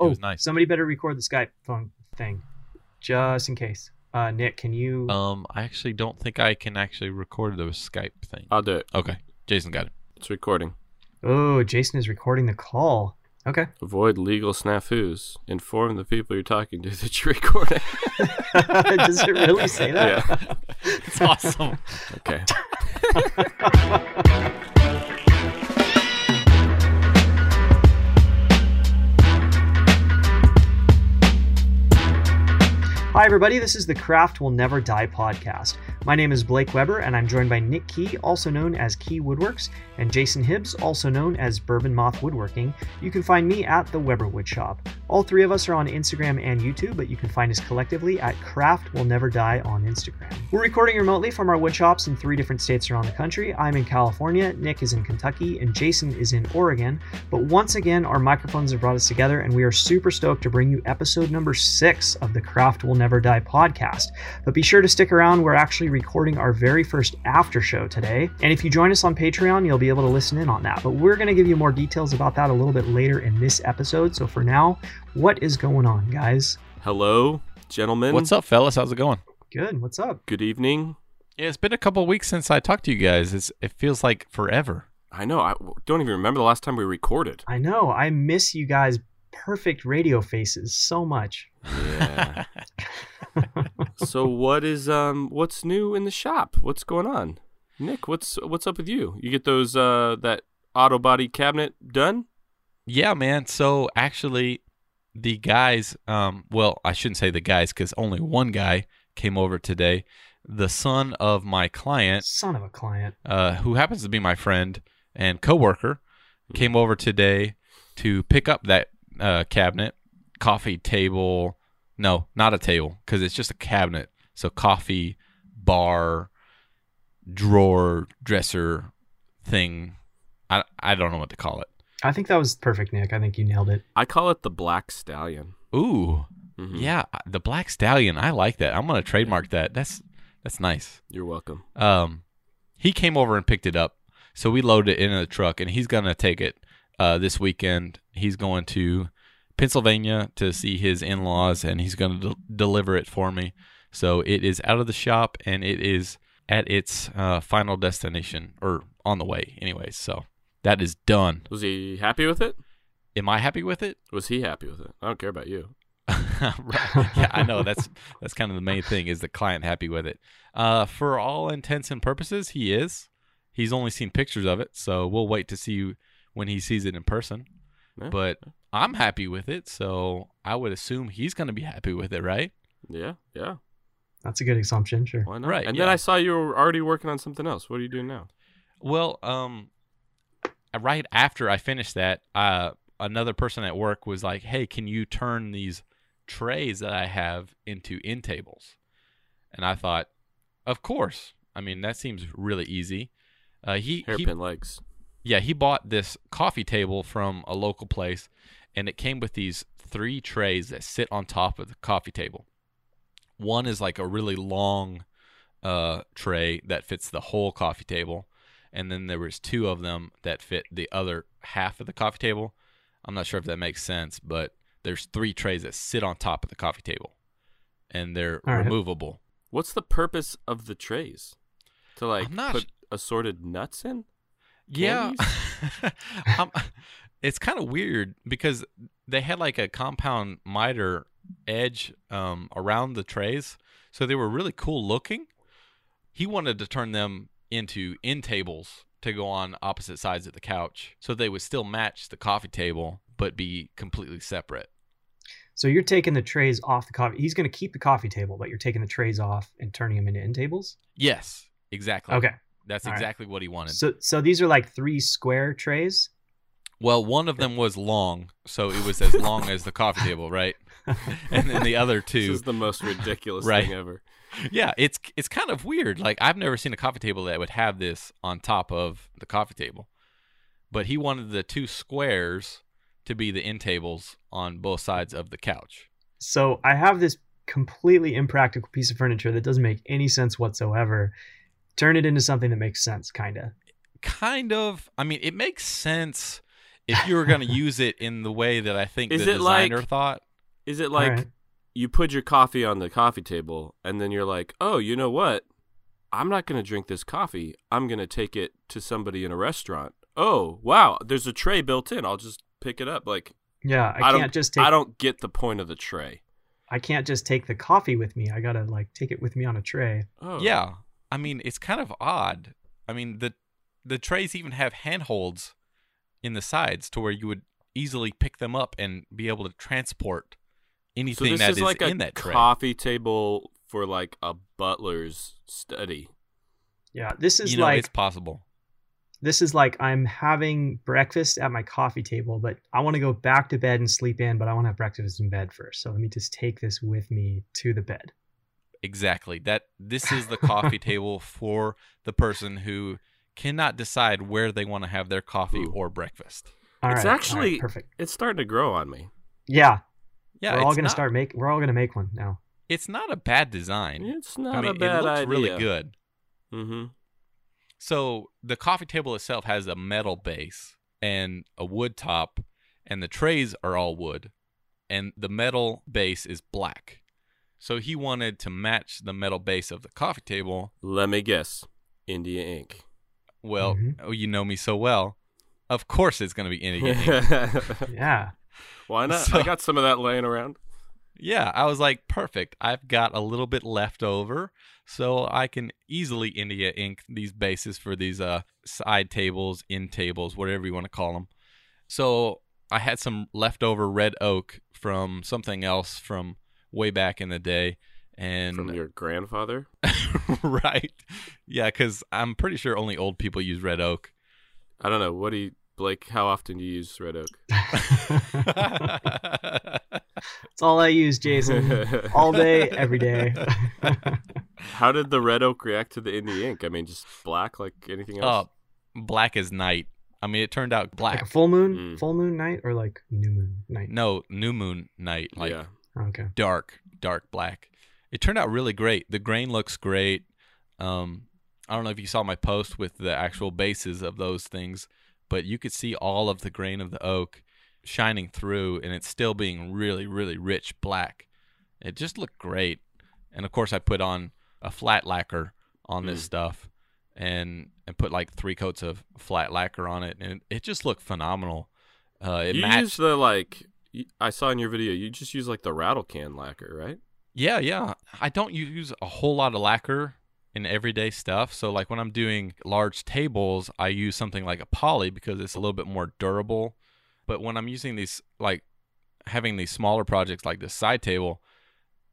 Oh, was nice. somebody better record the Skype phone thing, just in case. Uh, Nick, can you? Um, I actually don't think I can actually record the Skype thing. I'll do it. Okay, Jason got it. It's recording. oh, Jason is recording the call. Okay. Avoid legal snafus. Inform the people you're talking to that you're recording. Does it really say that? yeah. It's awesome. Okay. Hi, everybody. This is the Craft Will Never Die podcast. My name is Blake Weber, and I'm joined by Nick Key, also known as Key Woodworks, and Jason Hibbs, also known as Bourbon Moth Woodworking. You can find me at the Weber Wood Shop. All three of us are on Instagram and YouTube, but you can find us collectively at Craft Will Never Die on Instagram. We're recording remotely from our wood shops in three different states around the country. I'm in California, Nick is in Kentucky, and Jason is in Oregon. But once again, our microphones have brought us together, and we are super stoked to bring you episode number six of the Craft Will Never Die podcast. But be sure to stick around. We're actually recording our very first after show today. And if you join us on Patreon, you'll be able to listen in on that. But we're going to give you more details about that a little bit later in this episode. So for now, what is going on, guys? Hello, gentlemen. What's up, fellas? How's it going? Good. What's up? Good evening. Yeah, it's been a couple weeks since I talked to you guys. It's, it feels like forever. I know. I don't even remember the last time we recorded. I know. I miss you guys' perfect radio faces so much. Yeah. so what is um what's new in the shop? What's going on? Nick, what's what's up with you? You get those uh that auto body cabinet done? Yeah, man. So actually, the guys, um, well, I shouldn't say the guys because only one guy came over today. The son of my client, Son of a client. uh, who happens to be my friend and coworker, came over today to pick up that uh, cabinet, coffee table. No, not a table because it's just a cabinet. So coffee, bar, drawer, dresser thing. I I don't know what to call it. I think that was perfect, Nick. I think you nailed it. I call it the black stallion. Ooh, Mhm. yeah, the black stallion. I like that. I'm gonna trademark that. That's that's nice. You're welcome. Um, he came over and picked it up, so we loaded it into the truck, and he's gonna take it uh, this weekend. He's going to Pennsylvania to see his in-laws, and he's gonna del deliver it for me. So it is out of the shop, and it is at its uh, final destination, or on the way, anyways. So that is done. Was he happy with it? Am I happy with it? Was he happy with it? I don't care about you. right. Yeah, I know. That's that's kind of the main thing is the client happy with it. Uh, for all intents and purposes, he is. He's only seen pictures of it, so we'll wait to see when he sees it in person. Yeah. But I'm happy with it, so I would assume he's going to be happy with it, right? Yeah, yeah. That's a good assumption. Sure. Why not? Right, And then. I saw you were already working on something else. What are you doing now? Well, um, right after I finished that, uh, another person at work was like, "Hey, can you turn these trays that I have into end tables?" And I thought, "Of course." I mean, that seems really easy. Uh, he, he Hairpin legs. yeah, he bought this coffee table from a local place, and it came with these three trays that sit on top of the coffee table. One is like a really long uh, tray that fits the whole coffee table, and then there was two of them that fit the other half of the coffee table. I'm not sure if that makes sense, but there's three trays that sit on top of the coffee table, and they're All right. removable. What's the purpose of the trays? To like I'm not put sh- assorted nuts in? Yeah. it's kind of weird because they had like a compound miter edge um, around the trays. So they were really cool looking. He wanted to turn them into end tables to go on opposite sides of the couch so they would still match the coffee table but be completely separate. So you're taking the trays off the coffee. He's going to keep the coffee table, but you're taking the trays off and turning them into end tables. Yes, exactly. Okay. That's All right. exactly what he wanted. So so these are like three square trays. Well, one of them was long, so it was as long as the coffee table, right? And then the other This two is the most ridiculous Right. thing ever. yeah, it's it's kind of weird. Like I've never seen a coffee table that would have this on top of the coffee table. But he wanted the two squares to be the end tables on both sides of the couch. So I have this completely impractical piece of furniture that doesn't make any sense whatsoever. Turn it into something that makes sense, kind of. Kind of, I mean, it makes sense if you were going to use it in the way that I think Is the it like- designer thought, Is it like Alright. you put your coffee on the coffee table and then you're like, "Oh, you know what? I'm not going to drink this coffee. I'm going to take it to somebody in a restaurant." Oh, wow, there's a tray built in. I'll just pick it up. Like Yeah, I, I can't don't just take I don't get the point of the tray. I can't just take the coffee with me. I gotta like take it with me on a tray. Oh. yeah, I mean it's kind of odd. I mean the the trays even have handholds in the sides to where you would easily pick them up and be able to transport So anything this that is is like a in that tray. coffee table for like a butler's study. Yeah, this is you know, like it's possible. this is like I'm having breakfast at my coffee table, but I want to go back to bed and sleep in, but I want to have breakfast in bed first. So let me just take this with me to the bed. Exactly. That this is the coffee table for the person who cannot decide where they want to have their coffee Ooh. or breakfast. All It's right, all right, actually- perfect. It's starting to grow on me. Yeah, Yeah, we're all gonna not, start make. We're all gonna make one now. It's not a bad design. It's not I mean, a bad it looks idea. really good. Mm-hmm. So the coffee table itself has a metal base and a wood top, and the trays are all wood, and the metal base is black. So he wanted to match the metal base of the coffee table. Let me guess. India Ink. Well, Mhm. oh, you know me so well. Of course, it's going to be Indian ink. Yeah, Why not? So- I got some of that laying around. Yeah, I was like, perfect. I've got a little bit left over, so I can easily India ink these bases for these uh side tables, in tables, whatever you want to call them. So I had some leftover red oak from something else from way back in the day, and From your grandfather? right, yeah, because I'm pretty sure only old people use red oak. I don't know. What do you, Blake, how often do you use red oak? it's all I use, Jason. all day, every day. How did the red oak react to the India ink? I mean, just black like anything uh, else? black as night. I mean, it turned out black. like full moon, Mm. full moon night, or like new moon night. no, new moon night. Like yeah. Okay. dark, dark black. It turned out really great. The grain looks great. Um, I don't know if you saw my post with the actual bases of those things, but you could see all of the grain of the oak shining through, and it's still being really, really rich black. It just looked great. And of course, I put on a flat lacquer on this Mm. stuff, and and put like three coats of flat lacquer on it, and it, it just looked phenomenal. Uh, it you matched use the like, I saw in your video, you just use like the rattle can lacquer, right? Yeah, yeah. I don't use a whole lot of lacquer in everyday stuff. So like when I'm doing large tables, I use something like a poly because it's a little bit more durable. But when I'm using these like having these smaller projects like this side table,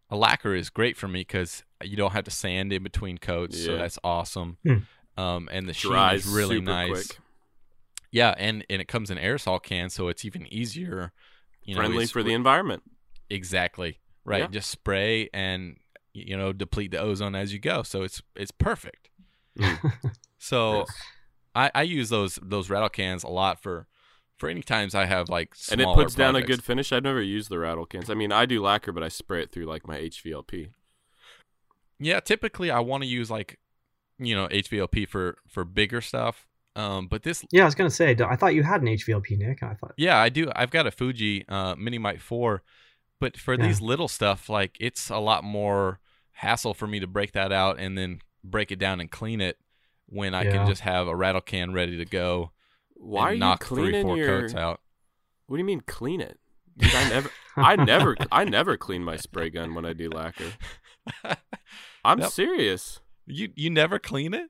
a lacquer is great for me because you don't have to sand in between coats, so that's awesome. Hmm. Um, and the sheen is really super nice. quick. Yeah, and and it comes in aerosol cans, so it's even easier. You know, Friendly for the environment. Exactly. Right. Yeah. Just spray and you know deplete the ozone as you go. So it's it's perfect. So Yes. I, I use those those rattle cans a lot for for any times I have like And it smaller puts down a good finish. I've never used the rattle cans. I mean, I do lacquer, but I spray it through like my HVLP. Yeah, typically I want to use like you know HVLP for for bigger stuff. Um, but this Yeah, I was gonna say. I thought you had an HVLP, Nick. I thought. yeah I do. I've got a Fuji uh, Minimite four, but for Yeah. these little stuff like it's a lot more hassle for me to break that out and then break it down and clean it when I Yeah. can just have a rattle can ready to go. Why and are you knock three cleaning four your? coats out. What do you mean clean it? Dude, I never, I never, I never clean my spray gun when I do lacquer. I'm Yep. serious. you you never clean it?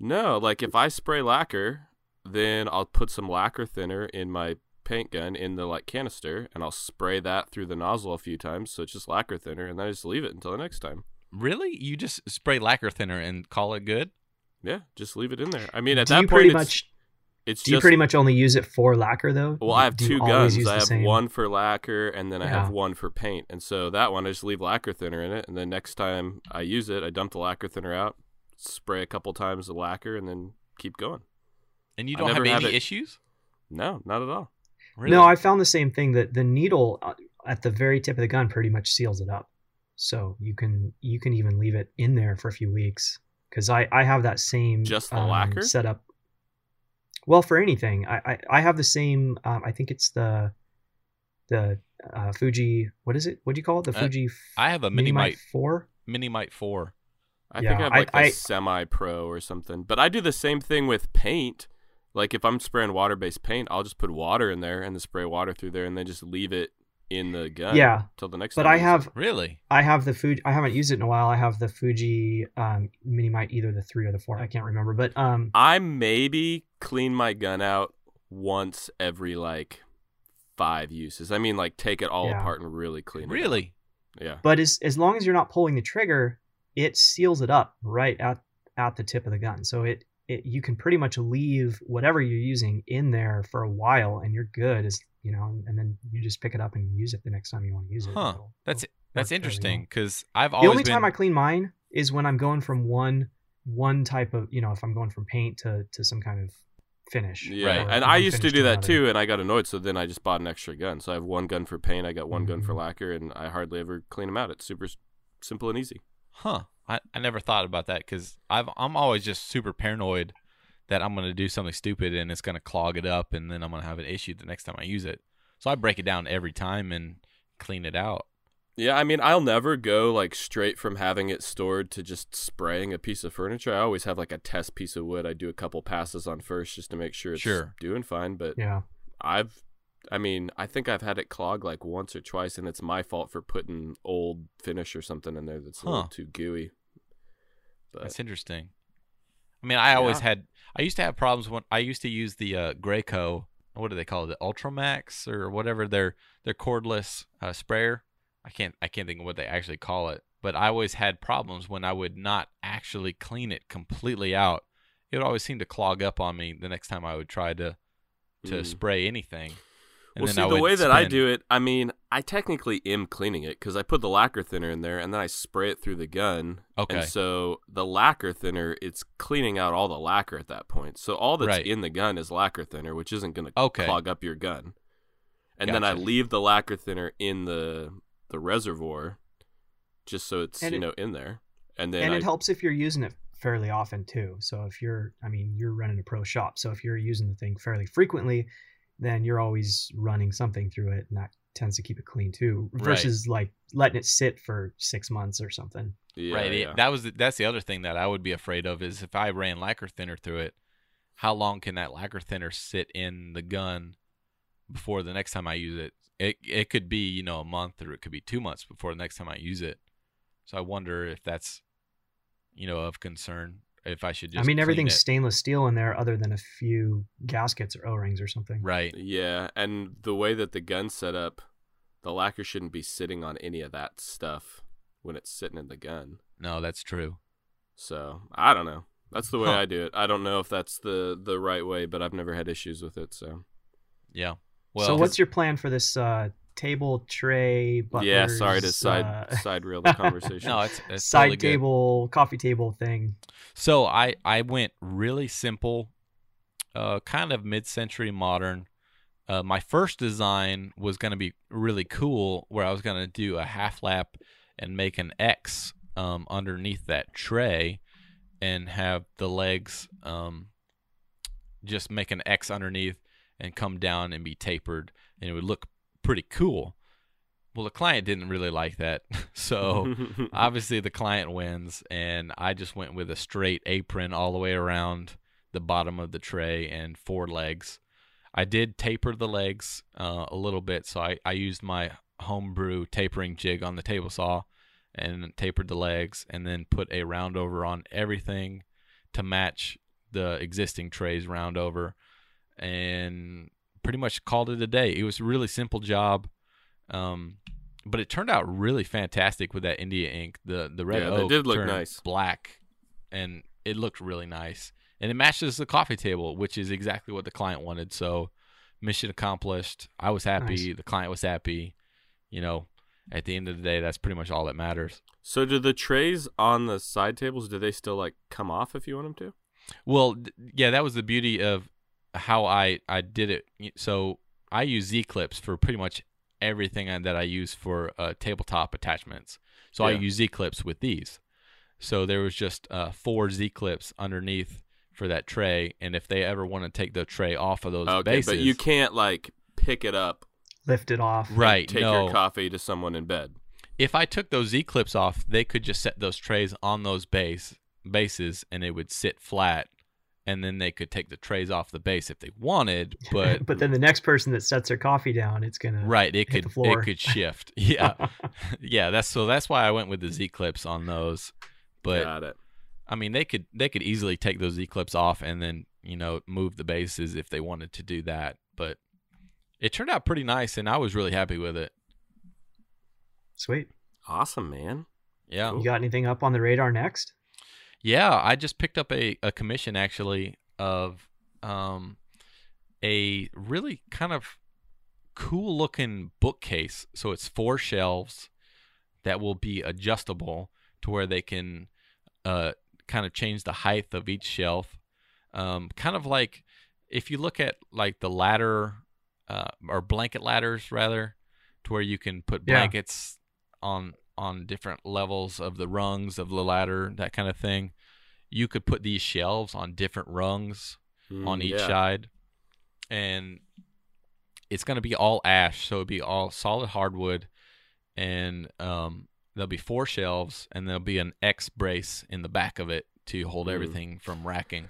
No, like if I spray lacquer, then I'll put some lacquer thinner in my paint gun in the like canister, and I'll spray that through the nozzle a few times, so it's just lacquer thinner, and then I just leave it until the next time. Really? You just spray lacquer thinner and call it good? Yeah, just leave it in there. I mean, at do that you point, pretty it's, much? it's Do you pretty much only use it for lacquer though? Well, I have Do two guns. I have same? one for lacquer, and then I have one for paint. And so that one, I just leave lacquer thinner in it, and then next time I use it, I dump the lacquer thinner out, spray a couple times the lacquer, and then keep going. And you don't have any have it- issues? No, not at all. Really? No, I found the same thing. That the needle uh, at the very tip of the gun pretty much seals it up, so you can you can even leave it in there for a few weeks. Because I I have that same Just the um, lacquer? setup. Well, for anything, I I, I have the same. Um, I think it's the the uh, Fuji. What is it? What do you call it? The Uh, Fuji. I have a Mini Minimite Four. Minimite Four. I Yeah, think I have like I- a semi pro or something. But I do the same thing with paint. Like if I'm spraying water based paint, I'll just put water in there and then spray water through there and then just leave it in the gun. Yeah, Till the next But time. I use it. have Really? I have the Fuji. I haven't used it in a while. I have the Fuji um, Minimite, either the three or the four. I can't remember, but um, I maybe clean my gun out once every like five uses. I mean like take it all Yeah. apart and really clean it. Really? Yeah. but as as long as you're not pulling the trigger, it seals it up right at at the tip of the gun. So it it you can pretty much leave whatever you're using in there for a while, and you're good. As you know, and then you just pick it up and use it the next time you want to use it. Huh. It'll- That's it'll That's interesting because I've always The only been. time I clean mine is when I'm going from one one type of you know if I'm going from paint to to some kind of finish. Yeah, Right. and I used to do that another. too, and I got annoyed. So then I just bought an extra gun. So I have one gun for paint, I got one gun for Mhm. lacquer, and I hardly ever clean them out. It's super simple and easy. Huh. I, I never thought about that because I've I'm always just super paranoid that I'm gonna do something stupid and it's gonna clog it up and then I'm gonna have an issue the next time I use it. So I break it down every time and clean it out. Yeah, I mean, I'll never go like straight from having it stored to just spraying a piece of furniture. I always have like a test piece of wood. I do a couple passes on first just to make sure it's Sure. doing fine. But Yeah. I've, I mean, I think I've had it clog like once or twice, and it's my fault for putting old finish or something in there that's a Huh. little too gooey. But That's interesting. I mean, I always Yeah. had. I used to have problems when I used to use the uh, Graco. What do they call it? The Ultramax or whatever their their cordless uh, sprayer. I can't I can't think of what they actually call it. But I always had problems when I would not actually clean it completely out. It would always seem to clog up on me the next time I would try to to Mm. spray anything. And well, see, the way that I do it, I mean, I technically am cleaning it because I put the lacquer thinner in there and then I spray it through the gun. Okay. And so the lacquer thinner, it's cleaning out all the lacquer at that point. So all that's Right. in the gun is lacquer thinner, which isn't going to Okay. clog up your gun. And then I leave the lacquer thinner in the the reservoir, just so it's And you it- know in there. And then and I, it helps if you're using it fairly often too. So if you're, I mean, you're running a pro shop, so if you're using the thing fairly frequently, then you're always running something through it, and that tends to keep it clean too. Right. Versus like letting it sit for six months or something. yeah, right. yeah. That was the, that's the other thing that I would be afraid of is if I ran lacquer thinner through it, how long can that lacquer thinner sit in the gun before the next time I use it? It it could be you know a month or it could be two months before the next time I use it. So I wonder if that's you know of concern. If I should just I mean, clean everything's it. stainless steel in there, other than a few gaskets or O-rings or something. right. Yeah, and the way that the gun's set up, the lacquer shouldn't be sitting on any of that stuff when it's sitting in the gun. No, that's true. So I don't know. That's the way Huh. I do it. I don't know if that's the the right way, but I've never had issues with it. So Yeah. Well, so what's your plan for this uh, table tray? Butlers, yeah, sorry to side uh, side rail the conversation. no, it's, it's side totally good. table, coffee table thing. So I I went really simple, uh, kind of mid-century modern. Uh, my first design was going to be really cool, where I was going to do a half lap and make an X um, underneath that tray, and have the legs um, just make an X underneath and come down and be tapered, and it would look pretty cool. Well, the client didn't really like that, so obviously the client wins and i just went with a straight apron all the way around the bottom of the tray and four legs. I did taper the legs uh, a little bit so I, I used my homebrew tapering jig on the table saw and tapered the legs and then put a round over on everything to match the existing trays round over. And pretty much called it a day it was a really simple job um, but it turned out really fantastic with that India ink. The the red Yeah, oak did look turned nice. black, and it looked really nice. And it matches the coffee table, which is exactly what the client wanted. So, mission accomplished. I was happy. Nice. The client was happy. You know, at the end of the day, that's pretty much all that matters. so do the trays on the side tables? Do they still like come off if you want them to? Well, th- yeah, that was the beauty of how I I did it. So I use Z clips for pretty much everything that I use for uh, tabletop attachments. So I use Z clips with these. So there was just uh, four Z clips underneath for that tray, and if they ever want to take the tray off of those Okay, bases, but you can't like pick it up, Lift it off. right? take no, your coffee to someone in bed. if I took those Z clips off, they could just set those trays on those base bases, and it would sit flat, and then they could take the trays off the base if they wanted. But but then the next person that sets their coffee down, it's gonna right, it hit could the floor. it could shift. Yeah, yeah. That's so that's why I went with the Z clips on those. But Got it. I mean, they could they could easily take those Z clips off and then you know move the bases if they wanted to do that. But it turned out pretty nice, and I was really happy with it. Sweet. Awesome, man. Yeah, You got anything up on the radar next? Yeah. I just picked up a, a commission actually of um a really kind of cool looking bookcase. So it's four shelves that will be adjustable to where they can uh, kind of change the height of each shelf. Um, kind of like if you look at like the ladder uh, or blanket ladders rather, to where you can put Yeah. blankets on on different levels of the rungs of the ladder, that kind of thing. You could put these shelves on different rungs on Mm, each yeah. side, and it's going to be all ash, so it'll be all solid hardwood, and um, there'll be four shelves, and there'll be an X brace in the back of it to hold Mm. everything from racking.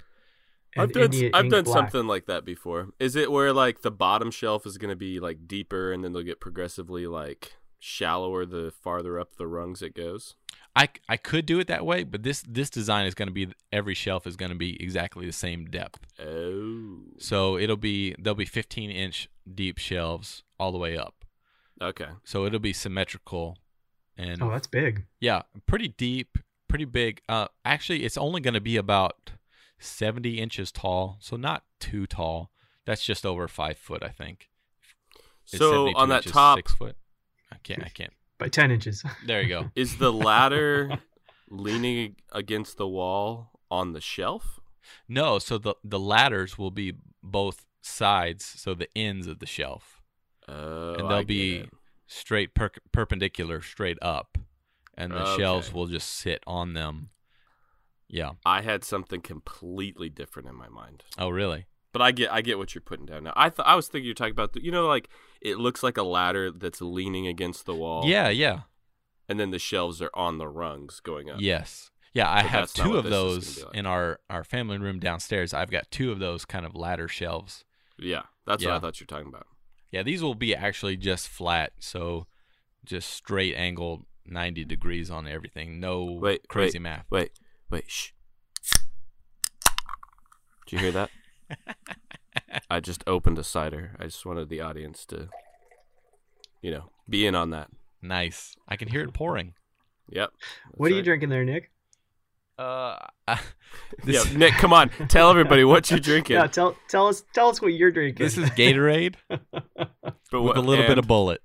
I've done India I've done black. something like that before. Is it where like the bottom shelf is going to be like deeper and then they'll get progressively like shallower the farther up the rungs it goes? I, I could do it that way, but this this design is going to be every shelf is going to be exactly the same depth. Oh. So it'll be there'll be 15 inch deep shelves all the way up. Okay. So it'll be symmetrical, and Oh, that's big. Yeah, pretty deep, pretty big. Uh, actually, it's only going to be about 70 inches tall, so not too tall. That's just over five foot, I think. It's So on that top six foot. I can't. I can't. By ten inches. There you go. is the ladder leaning against the wall on the shelf? No, so the the ladders will be both sides, so the ends of the shelf, Oh, and they'll get be it. straight per- perpendicular, straight up, and the shelves will just sit on them. Yeah. I had something completely different in my mind. Oh, really? But I get I get what you're putting down now. I th- I was thinking you're talking about the, you know like it looks like a ladder that's leaning against the wall. Yeah, yeah. And then the shelves are on the rungs going up. Yes. Yeah, I But have two of this is gonna those like. in our, our family room downstairs. I've got two of those kind of ladder shelves. Yeah, that's what I thought you were talking about. Yeah, these will be actually just flat, so just straight angled 90 degrees on everything. No Wait, crazy wait. math. Wait, wait, shh. Did you hear that? I just opened a cider. I just wanted the audience to, you know, be in on that. Nice. I can hear it pouring. Yep. what are you drinking there, Nick? Uh, Yeah, this, Nick, come on, tell everybody what you're drinking. Yeah, tell tell us tell us what you're drinking. this is Gatorade but with what- a little bit of Bulleit.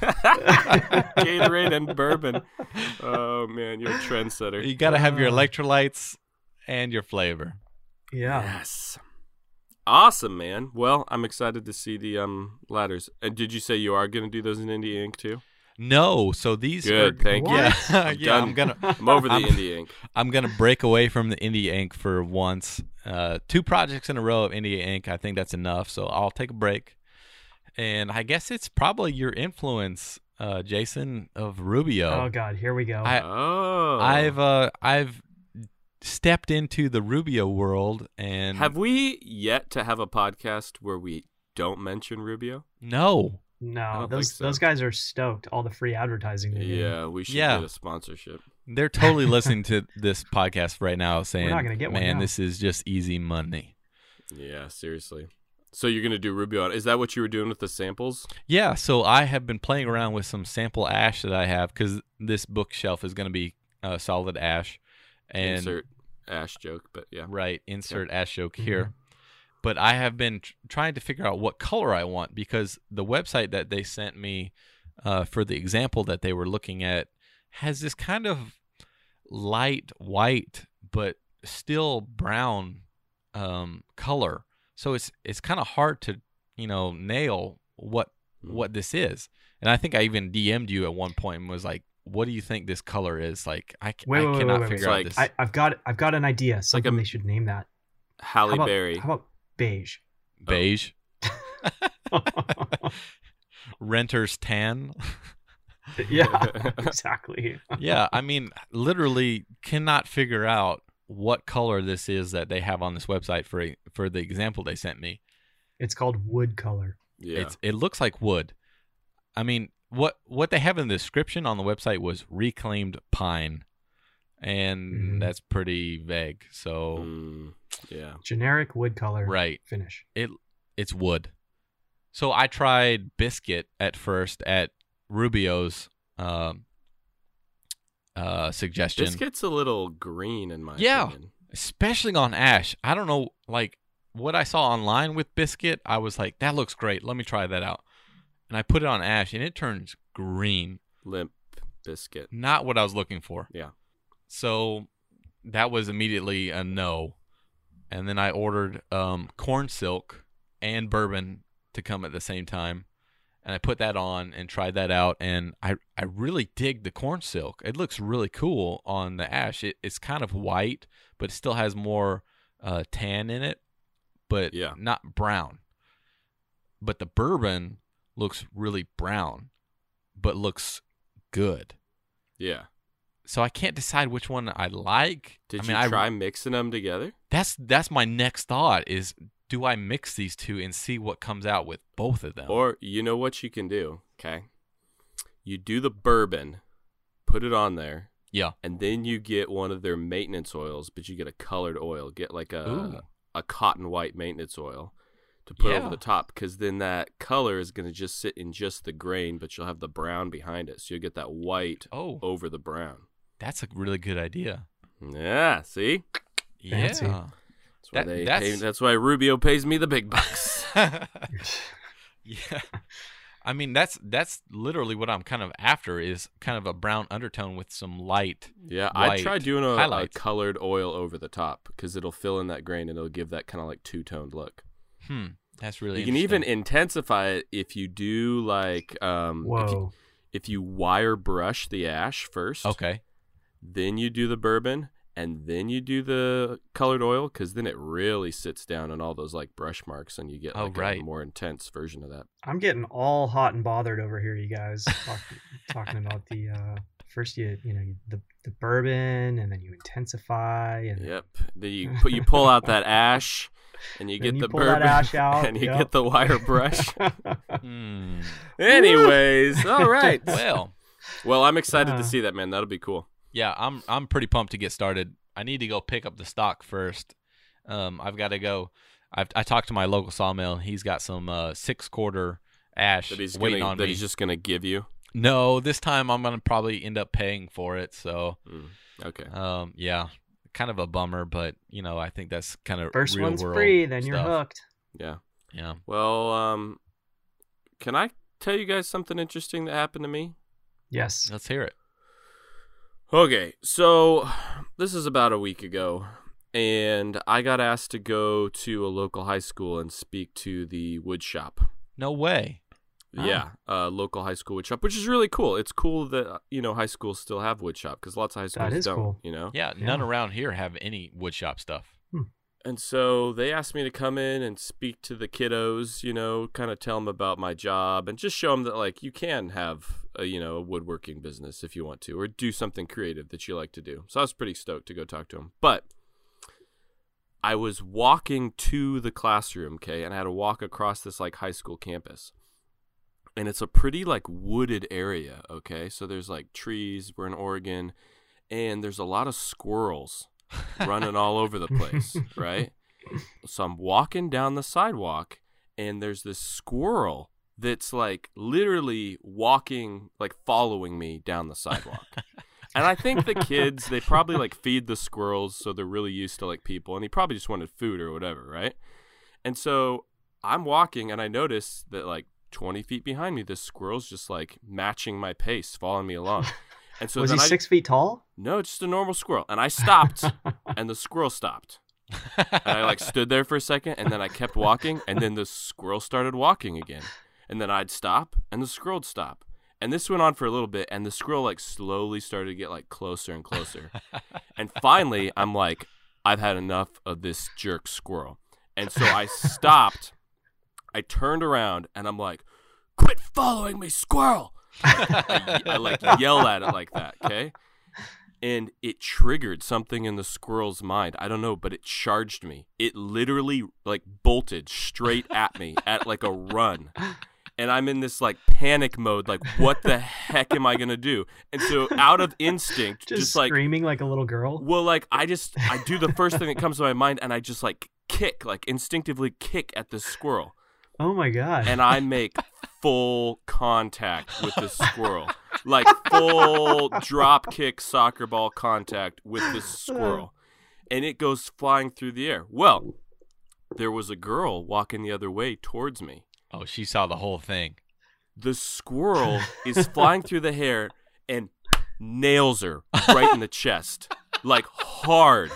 Gatorade and bourbon. Oh man, you're a trendsetter. You got to have your Uh. electrolytes and your flavor. yeah. Yes. Awesome, man. Well, I'm excited to see the um ladders. And did you say you are going to do those in India Ink too? No, so these Good, are thank you. yeah, I'm yeah. done. I'm gonna I'm over the I'm- India Ink. I'm gonna break away from the India Ink for once. Uh, two projects in a row of India Ink. I think that's enough. So I'll take a break. And I guess it's probably your influence, uh, Jason of Rubio. Oh God, here we go. I- oh, I've uh, I've stepped into the Rubio world and have we yet to have a podcast where we don't mention Rubio? no. No, those so. those guys are stoked. All the free advertising. they're. Yeah, we should Yeah. get a sponsorship. They're totally listening to this podcast right now, saying, We're not gonna get one "Man, now." this is just easy money." Yeah, seriously. So you're gonna do Rubio? Is that what you were doing with the samples? Yeah, so I have been playing around with some sample ash that I have because this bookshelf is going to be uh, solid ash, and Insert ash joke, but yeah. right insert ash joke Mhm. here. But I have been tr- trying to figure out what color I want because the website that they sent me uh, for the example that they were looking at has this kind of light white but still brown um, color. So it's it's kind of hard to you know nail what Hmm. what this is. And I think I even DM'd you at one point and was like, "What do you think this color is?" Like I, c- Wait, I wait, wait, cannot wait, wait. figure It's out like- this. I, I've got I've got an idea. Something a- they should name that. Halle how about, Berry. How about beige? Beige. Renter's tan. yeah, exactly. yeah, I mean, literally cannot figure out what color this is that they have on this website for a, for the example they sent me. It's called wood color. yeah. It's it looks like wood. I mean, what what they have in the description on the website was reclaimed pine, and Mhm. that's pretty vague. So Mm, yeah. Generic wood color right, finish. it it's wood. So I tried biscuit at first at Rubio's um, uh, suggestion. Biscuit's a little green in my Yeah. opinion. especially on ash. I don't know, like what I saw online with biscuit. I was like, that looks great. Let me try that out. And I put it on ash, and it turns green. Limp biscuit. Not what I was looking for. Yeah. So that was immediately a no. And then I ordered um, corn silk and bourbon to come at the same time. And I put that on and tried that out. And I, I really dig the corn silk. It looks really cool on the ash. It, it's kind of white, but it still has more uh, tan in it, but Yeah. not brown. But the bourbon looks really brown, but looks good Yeah. so I can't decide which one I like. Did I mean, you I, try mixing them together? That's that's my next thought is do I mix these two and see what comes out with both of them? Or you know what you can do, okay? You do the bourbon, put it on there, yeah. and then you get one of their maintenance oils, but you get a colored oil. Get like a Ooh. a cotton white maintenance oil to put Yeah. over the top because then that color is going to just sit in just the grain, but you'll have the brown behind it. So you'll get that white Oh, over the brown. that's a really good idea. Yeah, see? Fancy. Yeah. That's why That- they that's- pay, that's why Rubio pays me the big bucks. yeah. I mean that's that's literally what I'm kind of after is kind of a brown undertone with some light. Yeah, I White tried doing a, a colored oil over the top because it'll fill in that grain and it'll give that kind of like two toned look. Hmm. That's really you can even intensify it if you do like um if you, if you wire brush the ash first, Okay. then you do the bourbon and then you do the colored oil because then it really sits down on all those like brush marks and you get Oh, like right. a more intense version of that. I'm getting all hot and bothered over here, you guys. Talk, talking about the uh, first you you know the the bourbon and then you intensify and Yep. Then you put you pull out that ash and you Then get you the pull that bourbon ash out, and you yep. get the wire brush. Hmm. Anyways, all right. Well, Well, I'm excited Uh. to see that, man. That'll be cool. yeah, I'm I'm pretty pumped to get started. I need to go pick up the stock first. Um, I've got to go. I've I talked to my local sawmill. He's got some uh, six quarter ash That he's waiting gonna, on that me. he's just gonna give you. No, this time I'm gonna probably end up paying for it. So, Mm, okay. um, yeah, kind of a bummer, but you know, I think that's kind of First real one's world free, then you're hooked. Yeah. Yeah. Well, um, can I tell you guys something interesting that happened to me? Yes. Let's hear it. Okay, so this is about a week ago, and I got asked to go to a local high school and speak to the wood shop. No way. Oh. Yeah, uh, local high school wood shop, which is really cool. It's cool that uh, you know high schools still have wood shop because lots of high schools don't. cool. You know, Yeah, none around here have any woodshop stuff. And so they asked me to come in and speak to the kiddos, you know, kind of tell them about my job and just show them that like you can have a, you know, a woodworking business if you want to or do something creative that you like to do. So I was pretty stoked to go talk to them. But I was walking to the classroom, okay, and I had to walk across this like high school campus. And it's a pretty like wooded area, okay? So there's like trees, we're in Oregon, and there's a lot of squirrels running all over the place, right? So I'm walking down the sidewalk and there's this squirrel that's like literally walking, like following me down the sidewalk. and I think the kids, they probably like feed the squirrels, so they're really used to like people, and he probably just wanted food or whatever, right? And so I'm walking and I notice that like 20 feet behind me, this squirrel's just like matching my pace, following me along. And so was he I, six feet tall? no, just a normal squirrel. And I stopped, and the squirrel stopped. And I like stood there for a second, and then I kept walking, and then the squirrel started walking again. And then I'd stop, and the squirrel would stop. And this went on for a little bit, and the squirrel like slowly started to get like closer and closer. And finally, I'm like, I've had enough of this jerk squirrel. And so I stopped. I turned around and I'm like, quit following me, squirrel. I, I like yell at it like that, okay? And it triggered something in the squirrel's mind. I don't know, but it charged me. It literally like bolted straight at me at like a run. And I'm in this like panic mode, like what the heck am I gonna do? And so out of instinct, Just, just, like screaming like a little girl. well, like I just I do the first thing that comes to my mind, and I just like kick, like instinctively kick at this squirrel, Oh my god. and I make full contact with this squirrel, like full drop kick soccer ball contact with this squirrel, and it goes flying through the air. Well, there was a girl walking the other way towards me. Oh, she saw the whole thing. The squirrel is flying through the hair and nails her right in the chest, like hard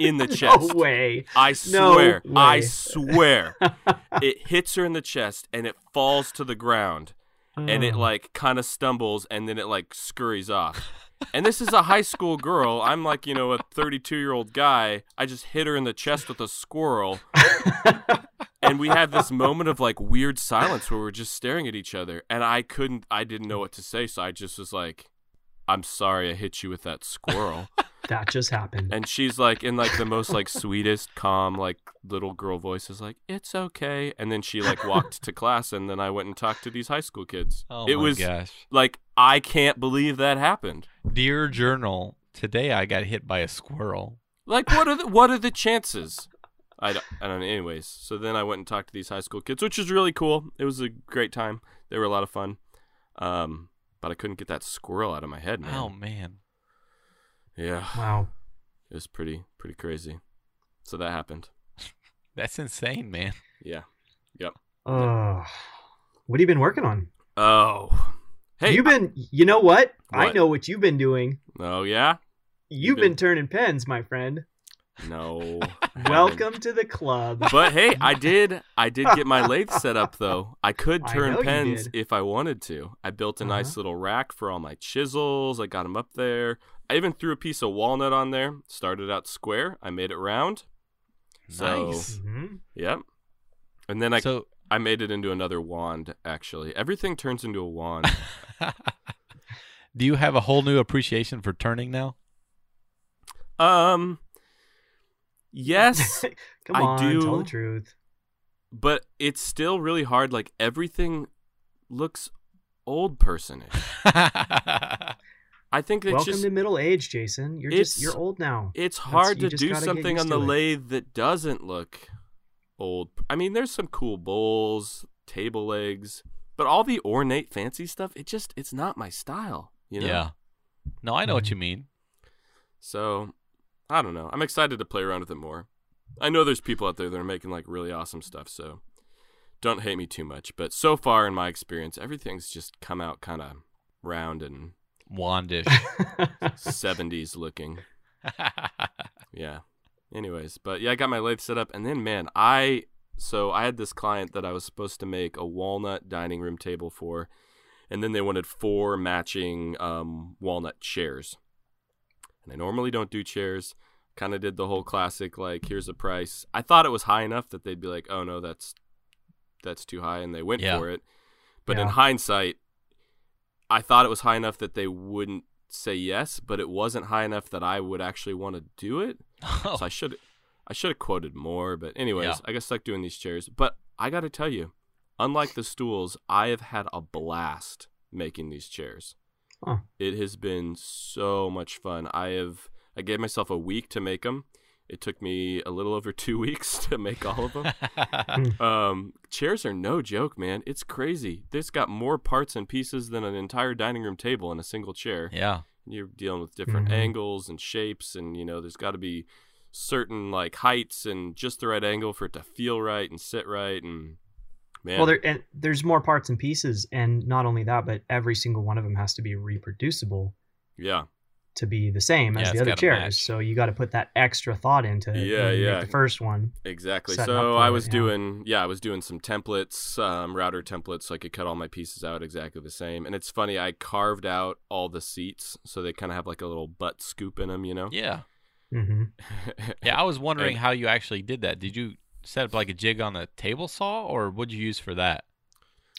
in the chest. no way. I No swear, I swear, it hits her in the chest and it falls to the ground, and it Oh. like kind of stumbles and then it like scurries off. And this is a high school girl. I'm like, you know, a 32 year old guy. I just hit her in the chest with a squirrel. and we had this moment of like weird silence where we're just staring at each other. And I couldn't, I didn't know what to say. So I just was like, I'm sorry I hit you with that squirrel. That just happened. And she's like in like the most like sweetest, calm, like little girl voice is like, It's okay. And then she like walked to class and then I went and talked to these high school kids. Oh it my was gosh. like I can't believe that happened. Dear journal, today I got hit by a squirrel. Like what are the what are the chances? I don't, I don't know. Anyways, so then I went and talked to these high school kids, which was really cool. It was a great time. They were a lot of fun. Um, but I couldn't get that squirrel out of my head, man. Oh man. Yeah, wow. it was pretty pretty crazy. So that happened. That's insane, man. Yeah. Yep. Oh. What have you been working on? Oh. Hey. you've been. You know what? I know what you've been doing. oh yeah. You've been- been turning pens, my friend. No. Welcome to the club. But hey, I did I did get my lathe set up though. I could turn know you pens if I wanted to. I built a nice Uh-huh. little rack for all my chisels. I got them up there. I even threw a piece of walnut on there. Started out square. I made it round. So- Nice. Mhm. Yep. And then I so I made it into another wand actually. Everything turns into a wand. do you have a whole new appreciation for turning now? um Yes, Come I on, tell do- the truth. but it's still really hard like everything looks old personish. I think it's Welcome just to middle age, Jason. You're just you're old now. it's hard to do something on the it. lathe that doesn't look old. I mean, there's some cool bowls, table legs, but all the ornate fancy stuff, it just it's not my style, you know. Yeah. No, I know what Mhm. you mean. So, I don't know. I'm excited to play around with it more. I know there's people out there that are making like really awesome stuff, so don't hate me too much, but so far in my experience, everything's just come out kind of round and Wandish. 70s looking. Yeah. Anyways, but yeah, I got my lathe set up, and then man, I so I had this client that I was supposed to make a walnut dining room table for, and then they wanted four matching um, walnut chairs. And I normally don't do chairs. Kind of did the whole classic like, here's a price. I thought it was high enough that they'd be like, oh no, that's that's too high, and they went Yeah. for it. But in hindsight, I thought it was high enough that they wouldn't say yes, but it wasn't high enough that I would actually want to do it. oh, So I should I should have quoted more, but anyways, Yeah. I got stuck doing these chairs. But I got to tell you, unlike the stools, I have had a blast making these chairs. Huh. It has been so much fun. I have I gave myself a week to make them. It took me a little over 2 weeks to make all of them. Um, chairs are no joke, man. It's crazy. This got more parts and pieces than an entire dining room table in a single chair. yeah. You're dealing with different Mhm. angles and shapes, and you know, there's got to be certain like heights and just the right angle for it to feel right and sit right. And man, Well, there and there's more parts and pieces, and not only that, but every single one of them has to be reproducible yeah, to be the same Yeah, as it's the other chairs. match. So you got to put that extra thought into it Yeah, yeah. make the first one. exactly. So I was yeah. doing, yeah, I was doing some templates, um, router templates, so I could cut all my pieces out exactly the same. And it's funny, I carved out all the seats so they kind of have like a little butt scoop in them, you know. Yeah. Mm-hmm. Yeah, I was wondering And- how you actually did that. Did you set up like a jig on a table saw, or what'd you use for that?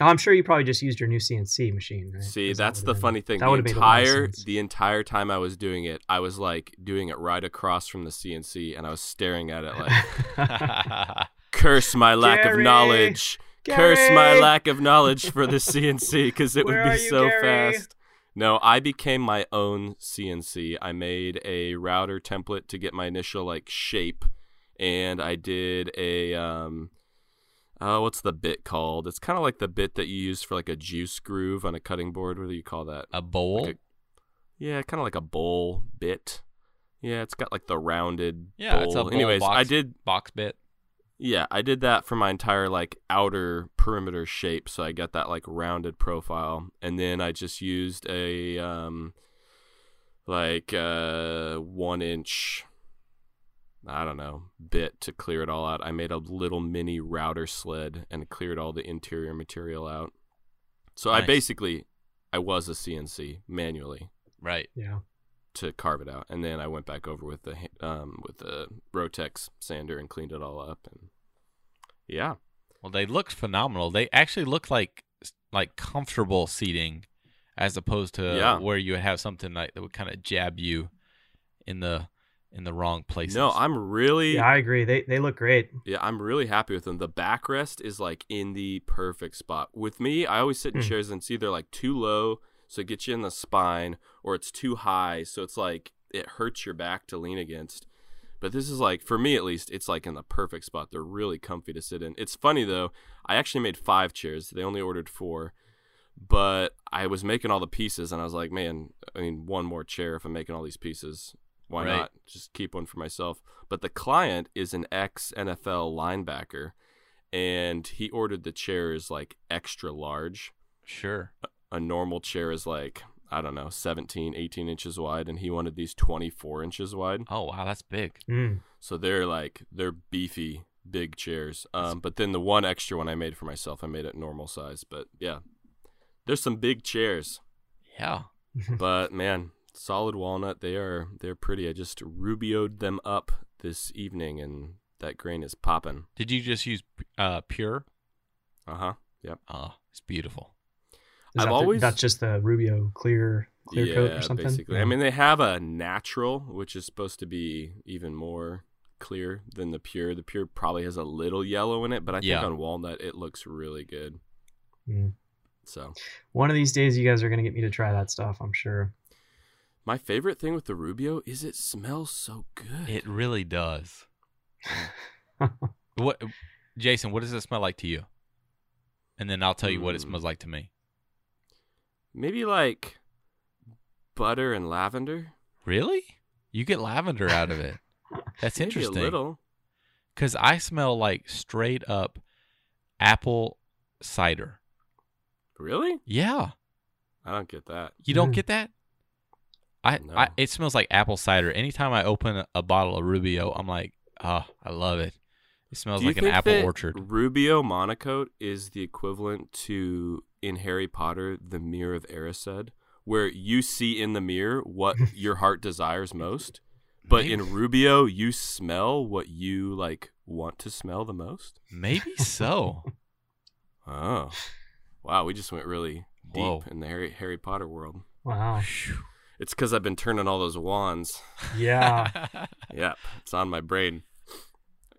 Oh, I'm sure you probably just used your new CNC machine, right? See, 'Cause that that's the been- funny thing. That The would have made a entire the entire time I was doing it, I was like doing it right across from the CNC, and I was staring at it like, "Curse my lack of Gary! knowledge! Curse my lack of knowledge for the CNC because it Where would be you, so Gary? fast." No, I became my own CNC. I made a router template to get my initial like shape, and I did a um, uh, what's the bit called? It's kind of like the bit that you use for like a juice groove on a cutting board. What do you call that? a bowl? Like Yeah, kind of like a bowl bit. Yeah, it's got like the rounded Yeah, bowl. it's a bowl Anyways, box. I did Box bit. yeah, I did that for my entire like outer perimeter shape, so I got that like rounded profile, and then I just used a um like uh one inch I don't know bit to clear it all out. I made a little mini router sled and cleared all the interior material out. So I basically I was a CNC manually Right. Yeah. to carve it out, and then I went back over with the um with the Rotex sander and cleaned it all up, and yeah. Well, they look phenomenal. They actually look like like comfortable seating, as opposed to Yeah. where you would have something like that would kind of jab you in the in the wrong places. No, I'm really Yeah, I agree. They they look great. yeah, I'm really happy with them. The backrest is like in the perfect spot. With me, I always sit in Hmm. chairs and it's either like too low, so it gets you in the spine, or it's too high, so it's like it hurts your back to lean against. But this is like for me at least, it's like in the perfect spot. They're really comfy to sit in. It's funny though, I actually made five chairs. They only ordered four. But I was making all the pieces and I was like, man, I mean one more chair if I'm making all these pieces. Why Right. not just keep one for myself? But the client is an ex NFL linebacker and he ordered the chairs like extra large. sure. A normal chair is like, I don't know, 17, 18 inches wide, and he wanted these 24 inches wide. Oh wow, that's big. Mm. So they're like, they're beefy, big chairs. Um, but then the one extra one I made for myself, I made it normal size. But yeah, there's some big chairs. Yeah. but man, solid walnut. They are they're pretty. I just rubioed them up this evening, and that grain is popping. Did you just use uh pure? Uh huh. Yep. Oh, it's beautiful. Is I've that the- always- that's just the Rubio clear clear yeah, coat or something. basically. I mean, they have a natural, which is supposed to be even more clear than the pure. The pure probably has a little yellow in it, but I think Yeah. on walnut it looks really good. Mm. So one of these days, you guys are gonna get me to try that stuff. I'm sure. My favorite thing with the Rubio is it smells so good. It really does. What, Jason? What does it smell like to you? And then I'll tell you what it Mm. smells like to me. Maybe like butter and lavender. Really? You get lavender out of it. That's Maybe interesting. a little. Because I smell like straight up apple cider. Really? Yeah. I don't get that. You don't Mm. get that? I, No. I it smells like apple cider. Anytime I open a, a bottle of Rubio, I'm like, oh, I love it. It smells like an apple that orchard. Rubio monocoat is the equivalent to in Harry Potter the mirror of Erised, where you see in the mirror what your heart desires most, but Maybe. in Rubio you smell what you like want to smell the most. Maybe so. Oh, wow! We just went really deep Whoa. in the Harry Harry Potter world. Wow. Phew. It's because I've been turning all those wands. Yeah. Yep, it's on my brain.